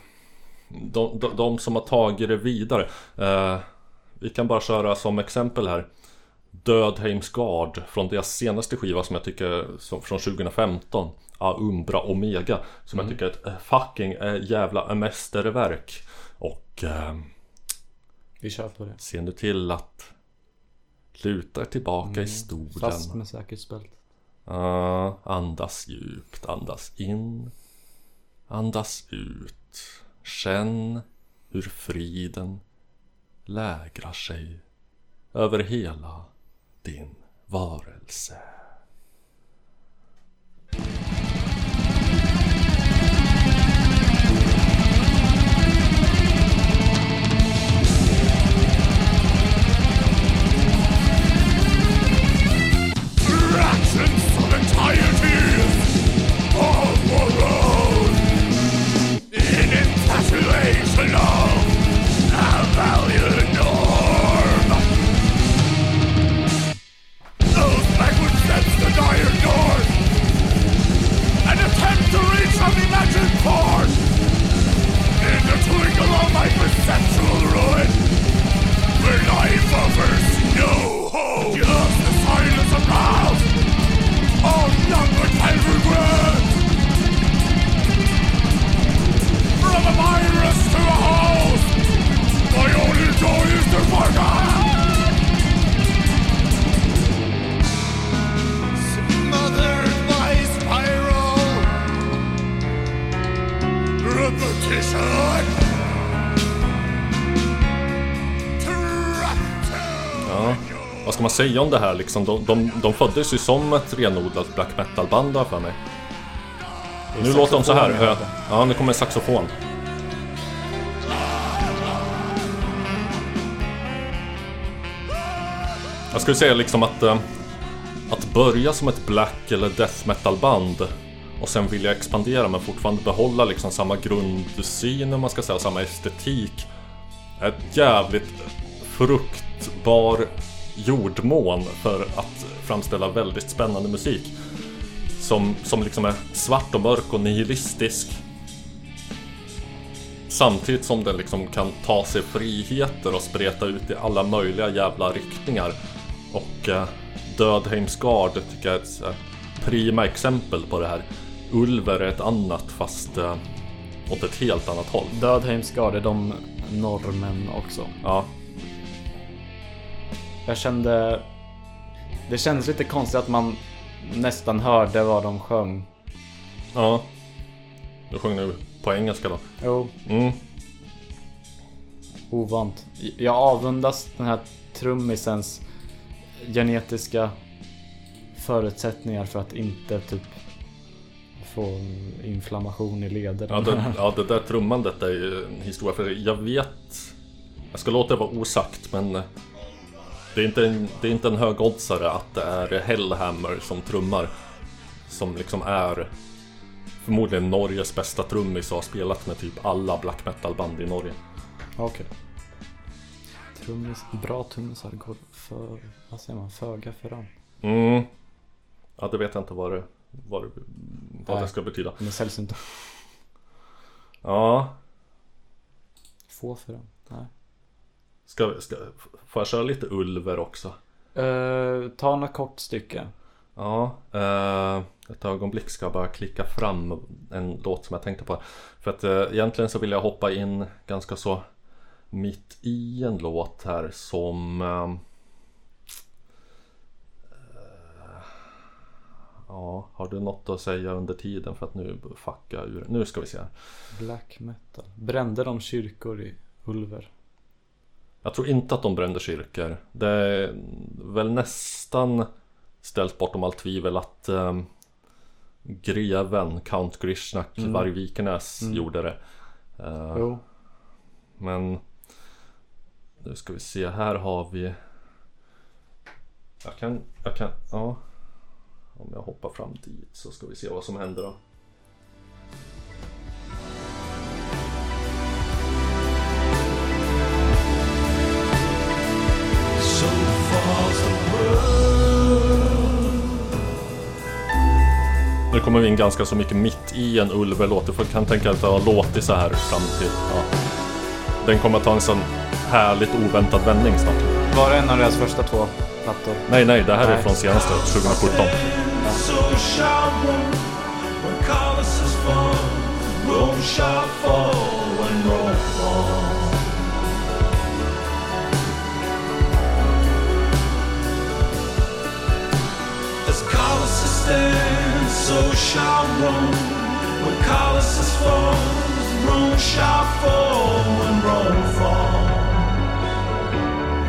de, de, de som har tagit det vidare. Eh, vi kan bara köra som exempel här. Dödheims Guard från deras senaste skiva som jag tycker som, från 2015 Ja, Umbra Omega Som jag tycker är ett eh, fucking eh, jävla mästerverk Och eh,
Vi kör på det.
se nu till att Luta tillbaka i stolen
Fast med säkerhetsbälte.
Ja, Andas djupt, andas in Andas ut Känn hur friden lägrar sig över hela din varelse. Säga om det här liksom? De, de, de föddes ju som ett renodlat black metal-band för mig. Nu låter de så här.
ja.
Nu kommer saxofon. Jag skulle säga liksom att eh, Att börja som ett black eller death metal band Och sen vilja expandera men fortfarande behålla liksom samma grundsyn om man ska säga, samma estetik Ett jävligt fruktbar jordmån för att framställa väldigt spännande musik som, som liksom är svart och mörk och nihilistisk Samtidigt som den liksom kan ta sig friheter och spreta ut i alla möjliga jävla riktningar. Och eh, Dödheims Guard tycker jag är ett eh, prima exempel på det här. Ulver är ett annat fast eh, åt ett helt annat håll.
Dödheims Guard är de norrmän också.
Ja,
Jag kände... Det kändes lite konstigt att man nästan hörde vad de sjöng.
ja. Du sjöng nu på engelska då.
Jo,
Mm.
ovant. Jag avundas den här trummisens genetiska förutsättningar för att inte typ få inflammation i lederna.
Ja det, ja, det där trummandet är ju en historia för jag vet Jag ska låta det vara osagt men Det är inte en, det är inte en högoddsare att det är Hellhammer som trummar Som liksom är Förmodligen Norges bästa trummis och har spelat med typ alla black metal band i Norge
Okej. Trummis, bra trummisar går för, vad säger man, föga för dem.
mm. Ja det vet jag inte vad det, vad det, vad det ska betyda
är sällsynta.
Ja
Få för dem. Nej.
ska, ska, Får jag köra lite Ulver också?
Uh, ta något kort stycke.
Ja, eh, ett ögonblick ska jag bara klicka fram en låt som jag tänkte på. För att eh, egentligen så vill jag hoppa in ganska så mitt i en låt här som... eh, ja, har du något att säga under tiden för att nu fucka ur? Nu ska vi se.
Black metal. Brände de kyrkor i Ulver?
Jag tror inte att de brände kyrkor. Det är väl nästan ställt bortom allt tvivel att um, greven Count Grishnak
Mm.
Varg-Vikernes
Mm.
gjorde det. Eh,
Jo.
men nu ska vi se, här har vi Jag kan, jag kan, ja Om jag hoppar fram dit så ska vi se vad som händer då. Nu kommer vi in ganska så mycket mitt i en Ulver-låt. Du kan tänka att det har låtit så här fram till... Ja. Den kommer att ta en sån härligt oväntad vändning snart.
Var det en av deras första två plattor?
Nej, nej, det här är
Nej.
från senaste 2017.
So shall so shall Rome. When Colossus falls, Rome shall fall when Rome falls.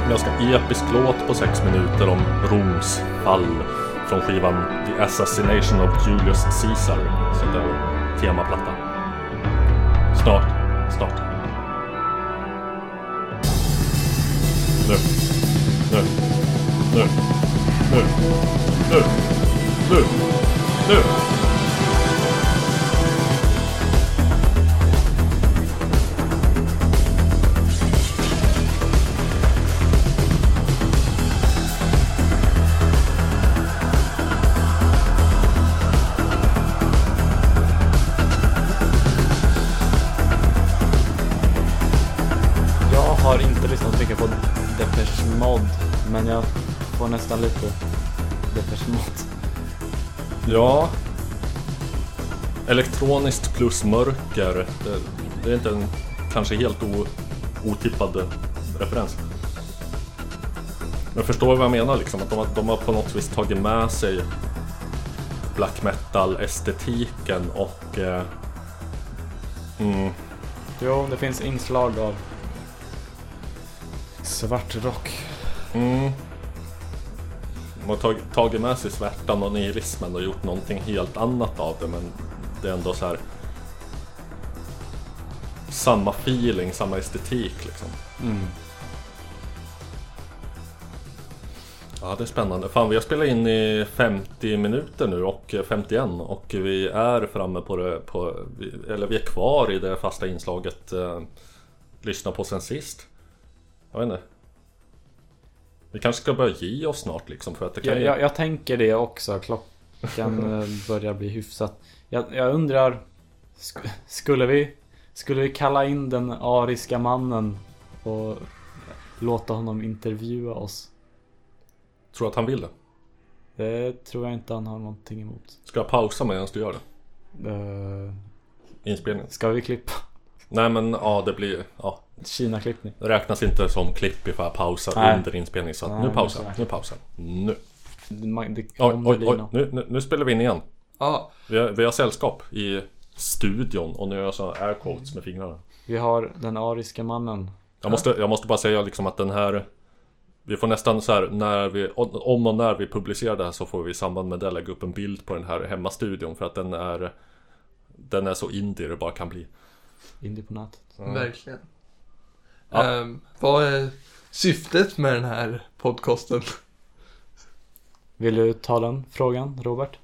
Ganska episk låt på sex minuter om Roms fall. Från skivan The Assassination of Julius Caesar. Så det är temaplatta. Snart, snart. Nu, nu, nu, nu, nu, nu, nu.
Jag har inte lyssnat så mycket på Depeche Mode, men jag får nästan lite
Ja. Elektroniskt plus mörker. Det, det är inte en kanske helt o, otippad referens. Men förstår vad jag menar liksom? Att de, har- de har på något vis tagit med sig black metal-estetiken och... Eh, mm,
Jo, det finns inslag av svart rock.
mm, De har tagit, tagit med sig svärtan och nihilismen och gjort någonting helt annat av det men det är ändå så här samma feeling, samma estetik liksom.
Mm.
Ja, det är spännande. Fan, vi har spelat in i 50 minuter nu och 51 och vi är framme på det, på, eller vi är kvar i det fasta inslaget eh, Lyssna på sen sist. Jag vet inte. Vi kanske ska börja ge oss snart liksom för att det kan
Jag, jag, jag tänker det också. Klockan eh, börjar bli hyfsat. Jag, jag undrar. sk- Skulle vi, skulle vi kalla in den ariska mannen och låta honom intervjua oss?
Tror att han vill det.
Det tror jag inte han har någonting emot.
Ska jag pausa medan du gör det?
Uh,
Inspelningen?
ska vi klippa?
Nej men ja, det blir... Ja,
Kina-klippning.
det räknas inte som klipp ifall jag pausar
Nej.
under inspelning så att
Nej,
nu pausar jag. Nu pausar. Nu.
Man- Det
Oj, oj, oj. Nu, nu, nu spelar vi in igen.
Ja,
Vi har, vi har sällskap i studion och nu gör jag så air quotes med fingrarna.
Vi har den ariska mannen.
Jag måste, jag måste bara säga liksom att den här Vi får nästan så här när vi Om och när vi publicerar det här så får vi i samband med det lägga upp en bild på den här hemmastudion för att den är Den är så indie det bara kan bli
Indie på nätet.
verkligen.
Ja.
Ehm, vad är syftet med den här podcasten?
Vill du ta den frågan, Robert?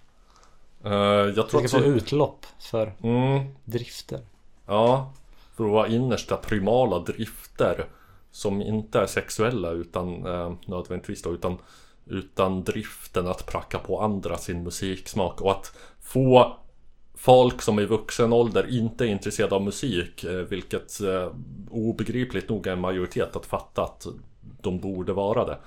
Eh, Jag tror
ska
att
få utlopp för
mm,
drifter.
Ja För vara innersta primala drifter Som inte är sexuella utan eh, nödvändigtvis då utan Utan driften att pracka på andra sin musiksmak och att få Folk som i vuxen ålder inte är intresserade av musik eh, Vilket eh, obegripligt nog är en majoritet att fatta att de borde vara det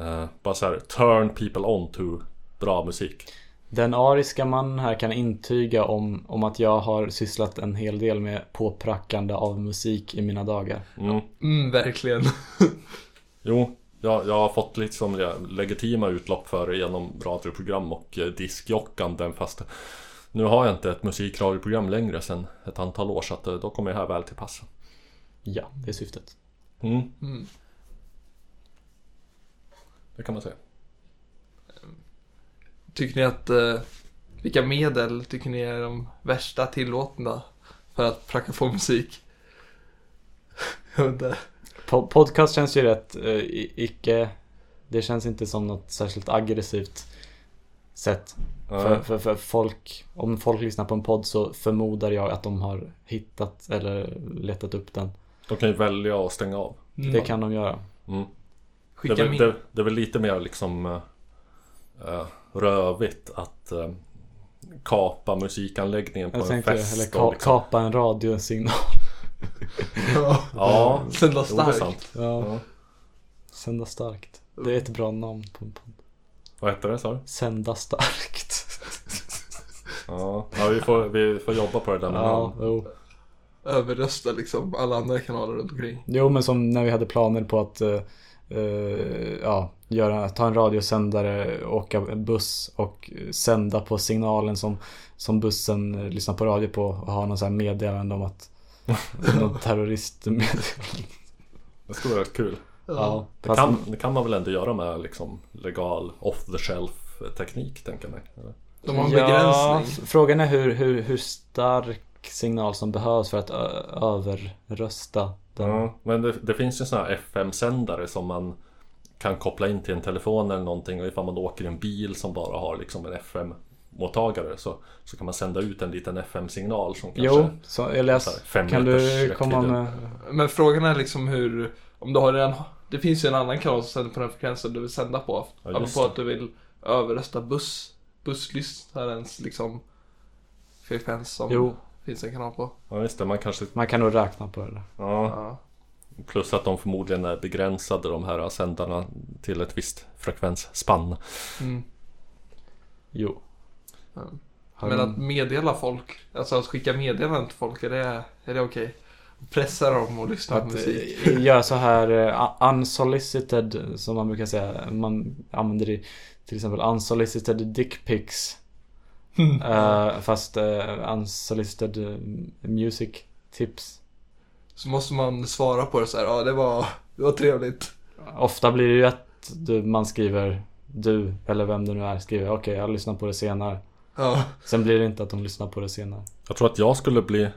eh, Bara så här, turn people on to bra musik
Den ariska mannen här kan intyga om, om att jag har sysslat en hel del med påprackande av musik i mina dagar.
mm.
Mm, verkligen.
Jo, jag, jag har fått liksom legitima utlopp för det genom radioprogram och diskjockanden fast nu har jag inte ett musikradioprogram längre sedan ett antal år så att eh, då kommer jag här väl till pass.
Ja, det är syftet.
Mm,
Mm.
det kan man säga.
Tycker ni att, eh, vilka medel tycker ni är de värsta tillåtna för att pracka på musik? Jag vet inte.
Po- podcast känns ju rätt eh, icke... Det känns inte som något särskilt aggressivt sätt. För, för, för folk, om folk lyssnar på en podd så förmodar jag att de har hittat eller letat upp den.
de kan ju välja att stänga av.
Mm.
Det kan de göra.
Mm. Det, är väl,
min...
det, det är väl lite mer liksom eh, rövigt att eh, kapa musikanläggningen på
Jag
en fest.
eller ka-
liksom,
kapa en radiosignal.
Ja.
Ja,
Sända starkt.
Ja,
Ja.
sända starkt. Det är ett bra namn på en podd.
Vad heter det sa du?
Sända starkt.
Ja, ja vi, får, vi får jobba på det där med
Ja, jo.
Överrösta liksom alla andra kanaler runt omkring.
Jo, men som när vi hade planer på att eh, eh, ja, göra, ta en radiosändare, åka buss och sända på signalen som, som bussen eh, lyssnar på radio på och ha någon sån här meddelande om att någon terroristmeddelande.
Det skulle vara rätt kul.
Ja,
Det
fast,
kan, det kan man väl ändå göra med liksom legal off the shelf teknik tänker jag mig. eller?
De har en
ja,
begränsning.
Frågan är hur, hur, hur stark signal som behövs för att överrösta den.
Ja, men det, det finns ju sådana här FM-sändare som man kan koppla in till en telefon eller någonting och ifall man åker i en bil som bara har liksom en FM-mottagare så, så kan man sända ut en liten FM-signal som kanske
Jo, så, eller
så här fem
kan du komma med
Men frågan är liksom hur, om du har redan, det finns ju en annan kanal som sänder på den frekvensen du vill sända på.
Ja,
Ja,
just
på
det.
att du vill överrösta buss, busslyssnarens liksom frekvens som
Jo.
finns en kanal på.
Ja just det, man kanske
Man kan nog räkna på det
ja,
Ja.
Plus att de förmodligen är begränsade de här sändarna till ett visst frekvensspann.
Mm.
Jo.
Ja.
Har
Men att meddela folk, alltså att skicka meddelanden till folk, är det, är det okej? Pressa dem och lyssna på
Att
musik.
eh, göra så här eh, unsolicited som man brukar säga. Man använder i till exempel unsolicited dick pics. Eh, fast uh, unsolicited eh, music tips.
Så måste man svara på det så här, ja det var, det var trevligt.
Ofta blir det ju att du, man skriver du eller vem det nu är skriver okej jag lyssnar på det senare.
Ja.
Sen blir det inte att de lyssnar på det senare.
Jag tror att jag skulle bli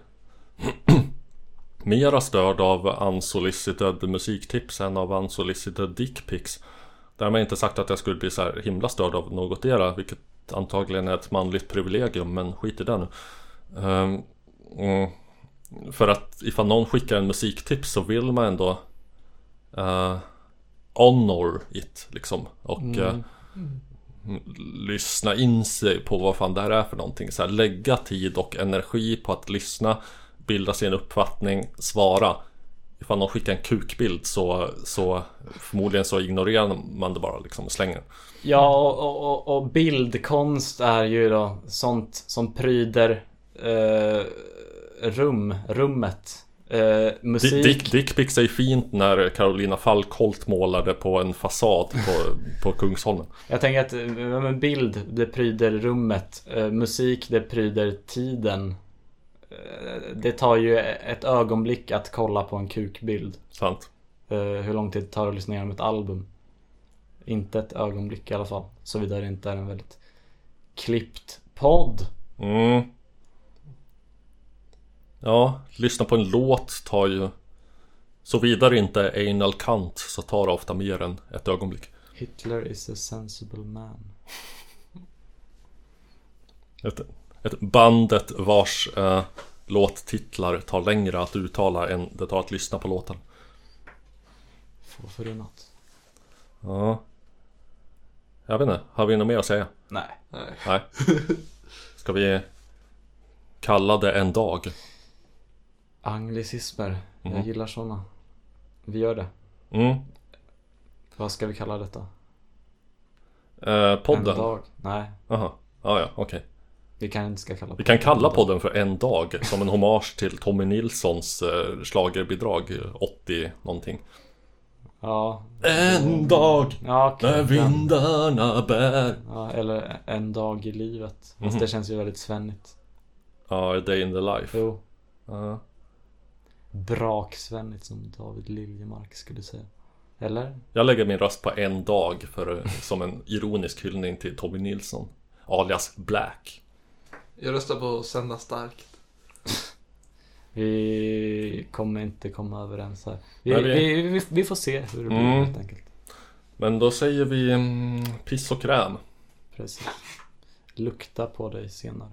mera störd av unsolicited musiktips än av unsolicited dickpics. Därmed inte sagt att jag skulle bli så här himla störd av något era, vilket antagligen är ett manligt privilegium, men skit i det nu. Ehm, mm, för att ifall någon skickar en musiktips så vill man ändå uh, honor it liksom. Och mm, lyssna in sig på vad fan det här är för någonting. Så här, lägga tid och energi på att lyssna, bilda sin uppfattning, svara. Ifall någon skickar en kukbild så, så förmodligen så ignorerar man det bara liksom och slänger.
Ja och, och, och, bildkonst är ju då sånt som pryder eh, rum, rummet. Eh, musik.
Dick, Dickpics är ju fint när Carolina Falkholt målade på en fasad på, på Kungsholmen.
Jag tänker att eh, bild, det pryder rummet. Eh, musik, det pryder tiden. Eh, det tar ju ett ögonblick att kolla på en kukbild.
Sant?
Eh, hur lång tid tar det att lyssna igenom ett album? Inte ett ögonblick i alla fall. Såvida det inte är en väldigt klippt podd.
Mm. Ja, lyssna på en låt tar ju Såvida det inte är anal kant så tar det ofta mer än ett ögonblick.
Hitler is a sensible man.
Ett, bandet vars eh, låttitlar tar längre att uttala än det tar att lyssna på låten.
Få förunnat.
Ja. Jag vet inte, har vi något mer att säga?
Nej.
Nej.
Nej. Ska vi kalla det en dag?
Anglicismer. Jag
Mhm.
gillar såna. Vi gör det.
Mm.
Vad ska vi kalla detta?
Eh,
En
podden?
dag? Nej.
Jaha. Ja, ja, okej.
Vi kan ska kalla
Vi kan kalla podden för En dag som en hommage till Tommy Nilssons eh, schlagerbidrag eh, 80 någonting.
Ja.
En dag
Ja, okej.
när vindarna bär.
Ja, eller en dag i livet. Fast
Mhm.
det känns ju väldigt svennigt.
Ja, A Day in the Life.
Jo.
Ja.
Braksvennigt som David Liljemark skulle säga. Eller?
Jag lägger min röst på En dag för, eh, som en ironisk hyllning till Tommy Nilsson. Alias Black.
Jag röstar på Sända Starkt.
Vi kommer inte komma överens här. Vi,
Nej,
vi...
vi-
Vi, vi, får se hur det blir
Mm.
helt enkelt.
Men då säger vi mm, piss och kräm.
Precis. Lukta på dig senare.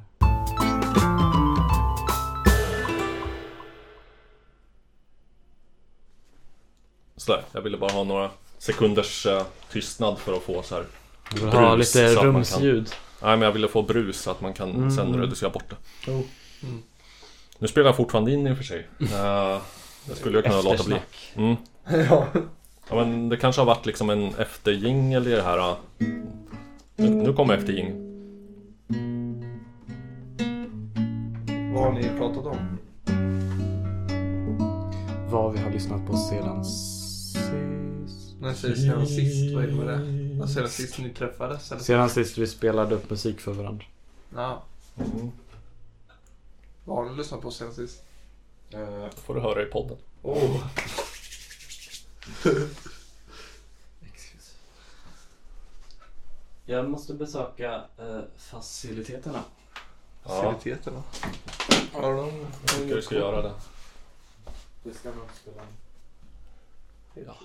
Sådär, jag ville bara ha några sekunders eh, tystnad för att få så här.
Vi vill ha lite rumsljud.
Nej men jag ville få brus så att man kan
Mm.
sen reducera bort det.
Jo.
Mm.
Nu spelar jag fortfarande in i och för sig. Uh, det skulle jag kunna låta bli. Mm.
ja.
Ja men det kanske har varit liksom en efterjingel i det här. eh. Nu, nu kommer efterjingel.
Vad har ni pratat om?
Vad vi har lyssnat på sedan sist.
När säger sedan sist, vad är det med det? Sedan sist ni träffades eller?
Sedan sist vi spelade upp musik för varandra.
Ja. Vad har ni lyssnat på sedan sist?
Uh, får du höra i podden.
Oh.
Jag måste besöka eh, faciliteterna.
Ja,
Faciliteterna. Har de...
jag tycker du ska göra det.
Det ska nog spela
Ja.